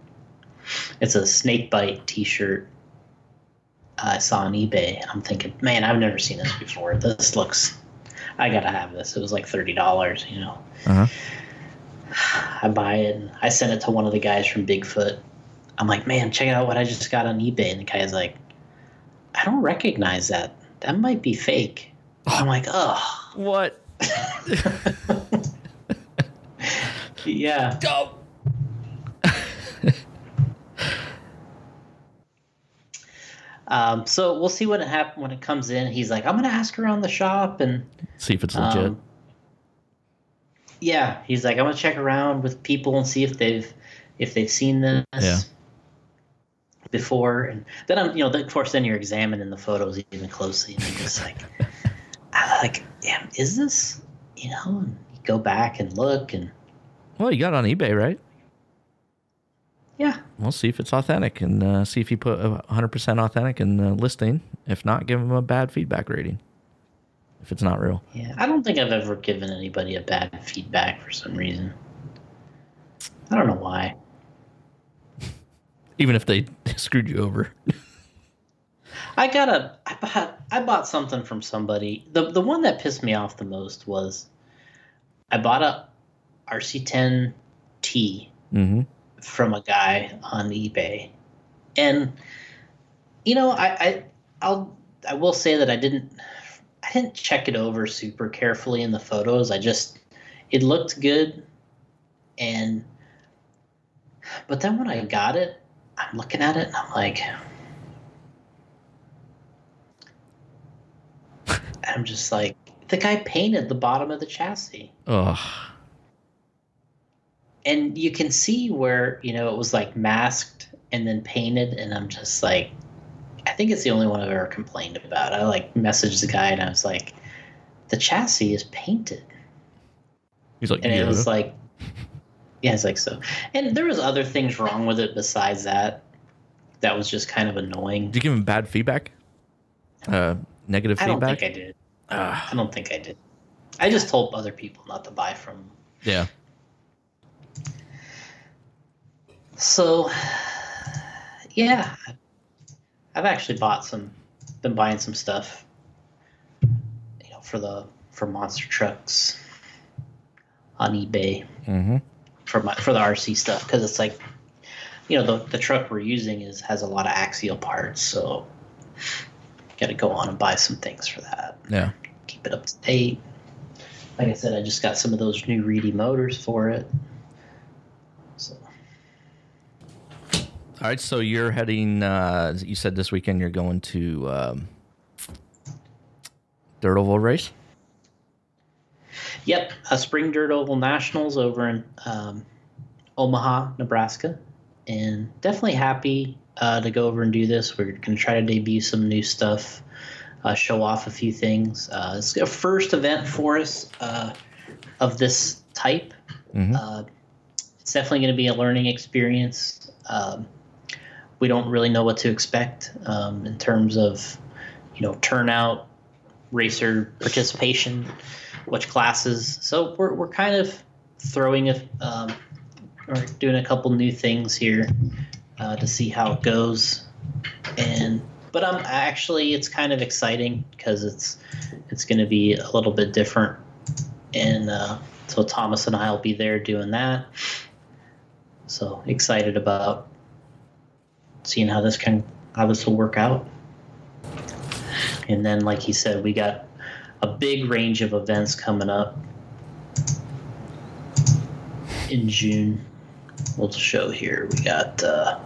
It's a snake bite t-shirt I saw on eBay, and I'm thinking, man, I've never seen this before. This looks, I gotta have this. It was like thirty dollars, you know. Uh-huh. I buy it, and I send it to one of the guys from Bigfoot. I'm like, man, check out what I just got on eBay, and the guy's like, I don't recognize that. That might be fake. I'm like, oh, What? yeah. Go. Um, so we'll see what it happen when it comes in. He's like, I'm gonna ask around the shop, and See if it's legit. Yeah, he's like, I'm gonna check around with people and see if they've if they've seen this Yeah. before, and then I'm, you know, then, of course, then you're examining the photos even closely, and you're just like, I'm like, yeah, is this, you know? And you go back and look, and well, you got it on eBay, right? Yeah. We'll see if it's authentic and uh, see if you put 100% authentic in the listing. If not, give them a bad feedback rating. If it's not real. Yeah. I don't think I've ever given anybody a bad feedback for some reason. I don't know why. Even if they screwed you over. I got a I bought I bought something from somebody. The the one that pissed me off the most was I bought a RC10T mm-hmm. from a guy on eBay. And you know, I, I I'll I will say that I didn't I didn't check it over super carefully in the photos. I just it looked good and but then when I got it, I'm looking at it and I'm like I'm just like the guy painted the bottom of the chassis Ugh. and you can see where you know it was like masked and then painted and i'm just like i think it's the only one i've ever complained about i like messaged the guy and i was like the chassis is painted He's like, and yeah. it was like yeah it's like so and there was other things wrong with it besides that that was just kind of annoying Did you give him bad feedback? Uh, negative i don't feedback? think i did Ah, i don't think i did i just told other people not to buy from yeah. So, yeah, I've actually bought some, been buying some stuff, you know, for the for monster trucks on eBay Mm-hmm. for my for the RC stuff because it's like, you know, the the truck we're using is has a lot of axial parts, so got to go on and buy some things for that. Yeah. Keep it up to date. Like I said, I just got some of those new Reedy motors for it. So. All right. So you're heading, uh, you said this weekend you're going to um, Dirt Oval Race? Yep, a Spring Dirt Oval Nationals over in um, Omaha, Nebraska, and definitely happy uh, to go over and do this. We're going to try to debut some new stuff, uh, show off a few things. Uh, it's a first event for us uh, of this type. Mhm. Uh, it's definitely going to be a learning experience. Um, we don't really know what to expect um, in terms of, you know, turnout, racer participation, which classes. So we're, we're kind of throwing a, um, or doing a couple new things here uh, to see how it goes. And but I'm actually it's kind of exciting because it's it's going to be a little bit different, and uh, so Thomas and I'll be there doing that. So excited about seeing how this can how this will work out. And then, like he said, we got a big range of events coming up in June. We'll show here. We got, uh,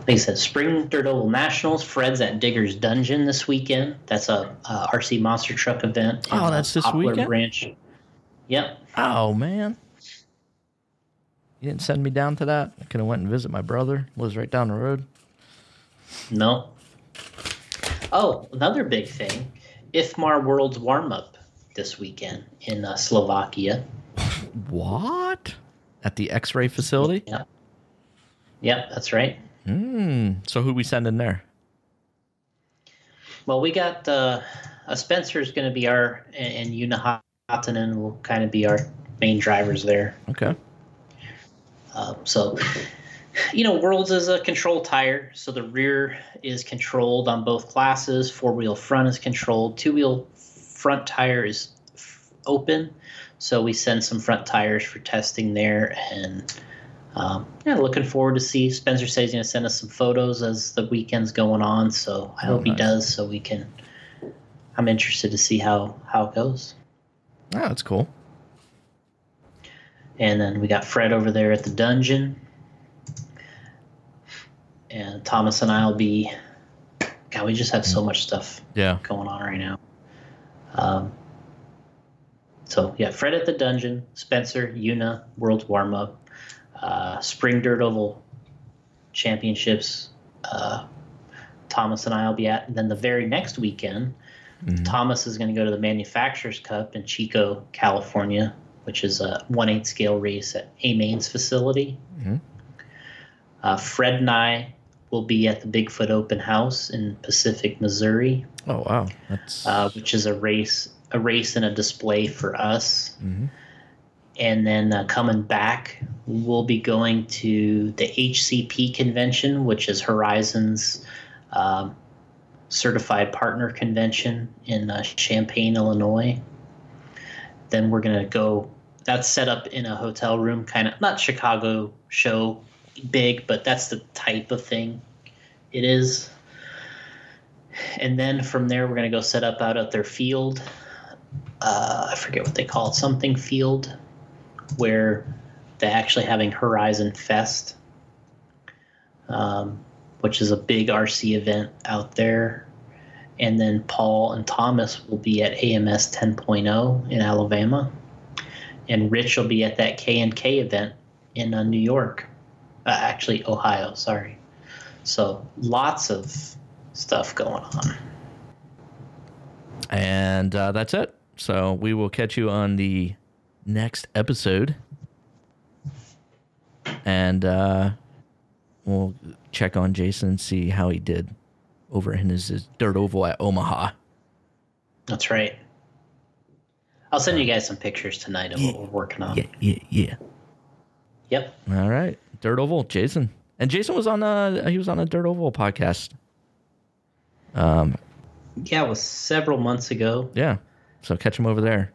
like I said, Spring Dirt Oval Nationals. Fred's at Digger's Dungeon this weekend. That's a, uh RC monster truck event. Oh, that's this Poplar weekend? Yep. Oh, man. You didn't send me down to that? I could have went and visit my brother. Lives right down the road. No. Oh, another big thing. IFMAR World's warm up this weekend in uh, Slovakia. What? At the X-ray facility? Yep. Yep, that's right. Hmm. So who we sending there? Well, we got uh, uh, Spencer's going to be our, and, and will kind of be our main drivers there. Okay. Um, so, you know, Worlds is a control tire, so the rear is controlled on both classes. Four wheel front is controlled. Two wheel front tire is f- open, so we send some front tires for testing there. And um, yeah, looking forward to see. Spencer says he's going to send us some photos as the weekend's going on, so I Oh, hope he does, so we can. I'm interested to see how how it goes. Oh, that's cool. And then we got Fred over there at the dungeon. And Thomas and I'll be. God, we just have so much stuff Yeah. going on right now. Um, so, yeah, Fred at the dungeon, Spencer, Una, World Warm Up, uh, Spring Dirt Oval Championships. Uh, Thomas and I will be at. And then the very next weekend, Mhm. Thomas is going to go to the Manufacturers Cup in Chico, California, which is a 1 8 scale race at A Main's facility. Mhm. Uh, Fred and I will be at the Bigfoot Open House in Pacific, Missouri, Oh wow, that's uh, which is a race a race and a display for us. Mhm. And then uh, coming back, we'll be going to the HCP convention, which is Horizon's um, certified partner convention in uh, Champaign, Illinois. Then we're gonna go. That's set up in a hotel room, kind of not Chicago show big, but that's the type of thing it is. And then from there, we're gonna go set up out at their field. Uh, I forget what they call it, something field, where they're actually having Horizon Fest, um, which is a big RC event out there. And then Paul and Thomas will be at AMS 10.0 in Alabama, and Rich will be at that K and K event in uh, New York, uh, actually Ohio. Sorry. So lots of stuff going on. and uh, that's it. So we will catch you on the next episode, and uh, we'll check on Jason and see how he did over in his, his dirt oval at Omaha. That's right. I'll send you guys some pictures tonight of what we're working on. Yeah, yeah, yeah. Yep. All right, dirt oval, Jason, and Jason was on a he was on a dirt oval podcast. Um, Yeah, it was several months ago. yeah, so catch him over there.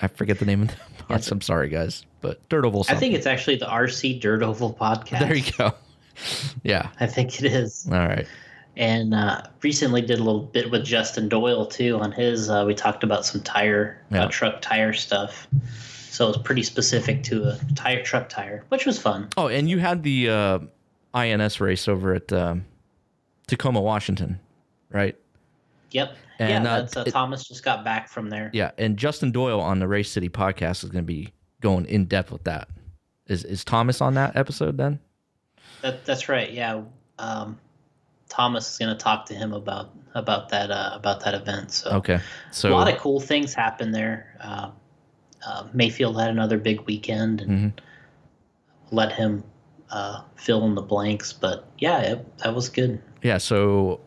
I forget the name of the podcast. I'm sorry, guys, but dirt oval. I think it's actually the RC Dirt Oval podcast. there you go. yeah. I think it is. All right. And uh, recently did a little bit with Justin Doyle too on his. Uh, we talked about some tire, Yeah. uh, truck tire stuff. So it was pretty specific to a tire, truck tire, which was fun. Oh, and you had the uh, INS race over at um, Tacoma, Washington, right? Yep. And, yeah, uh, that's, uh, it- Thomas just got back from there. Yeah, and Justin Doyle on the Race City podcast is going to be going in depth with that. Is is Thomas on that episode then? That, that's right. Yeah. Um, Thomas is going to talk to him about about that uh, about that event. So Okay, so a lot of cool things happened there. Uh, uh, Maifield had another big weekend, and Mhm. let him uh, fill in the blanks. But yeah, it, that was good. yeah, so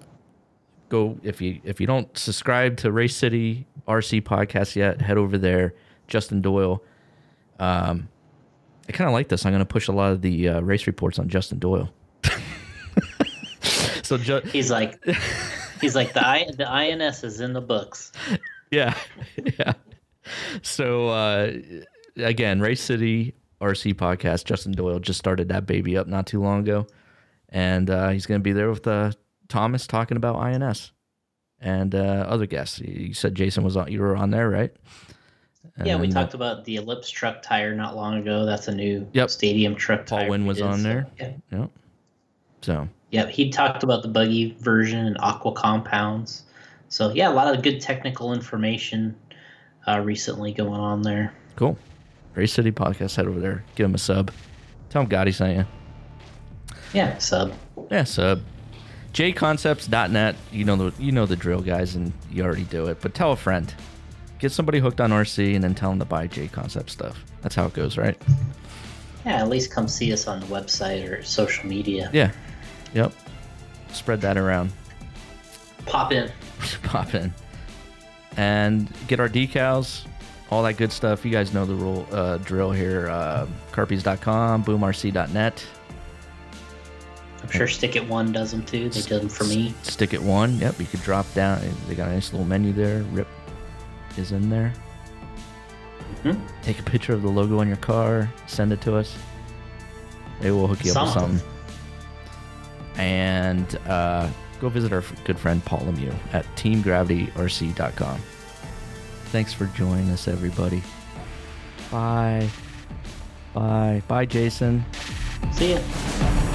go if you if you don't subscribe to Race City RC podcast yet, head over there. Justin Doyle. Um, I kind of like this. I'm going to push a lot of the uh, race reports on Justin Doyle. So ju- He's like, he's like the I, the INS is in the books. Yeah, yeah. So uh, again, Race City RC podcast. Justin Doyle just started that baby up not too long ago, and uh, he's going to be there with uh, Thomas talking about INS and uh, other guests. You said Jason was on. You were on there, right? yeah, we uh, talked about the Ellipse truck tire not long ago. That's a new Yep. stadium truck Paul tire. Wynn was on so, there. Yeah. Yep. So Yep, he talked about the buggy version and aqua compounds. So yeah, a lot of good technical information uh, recently going on there. cool. Race City podcast. Head over there. Give him a sub. Tell him Gotti sent you. Yeah, sub. Yeah, sub. jconcepts.net. You know the you know the drill, guys, and you already do it. But tell a friend. Get somebody hooked on RC and then tell them to buy J Concept stuff. That's how it goes, right? Yeah, at least come see us on the website or social media. Yeah. Yep. Spread that around. Pop in. Pop in. And get our decals, all that good stuff. You guys know the rule uh, drill here. Uh, Carpies.com, boomrc.net. I'm sure Stick It One does them too. They did them for me. Stick it one. Yep, you could drop down. They got a nice little menu there. Rip is in there. Mhm. Take a picture of the logo on your car. Send it to us. Maybe we'll hook you up with Something. And uh, go visit our good friend Paul Lemieux at teamgravityrc.com. Thanks for joining us, everybody. Bye. Bye. Bye, Jason. See ya.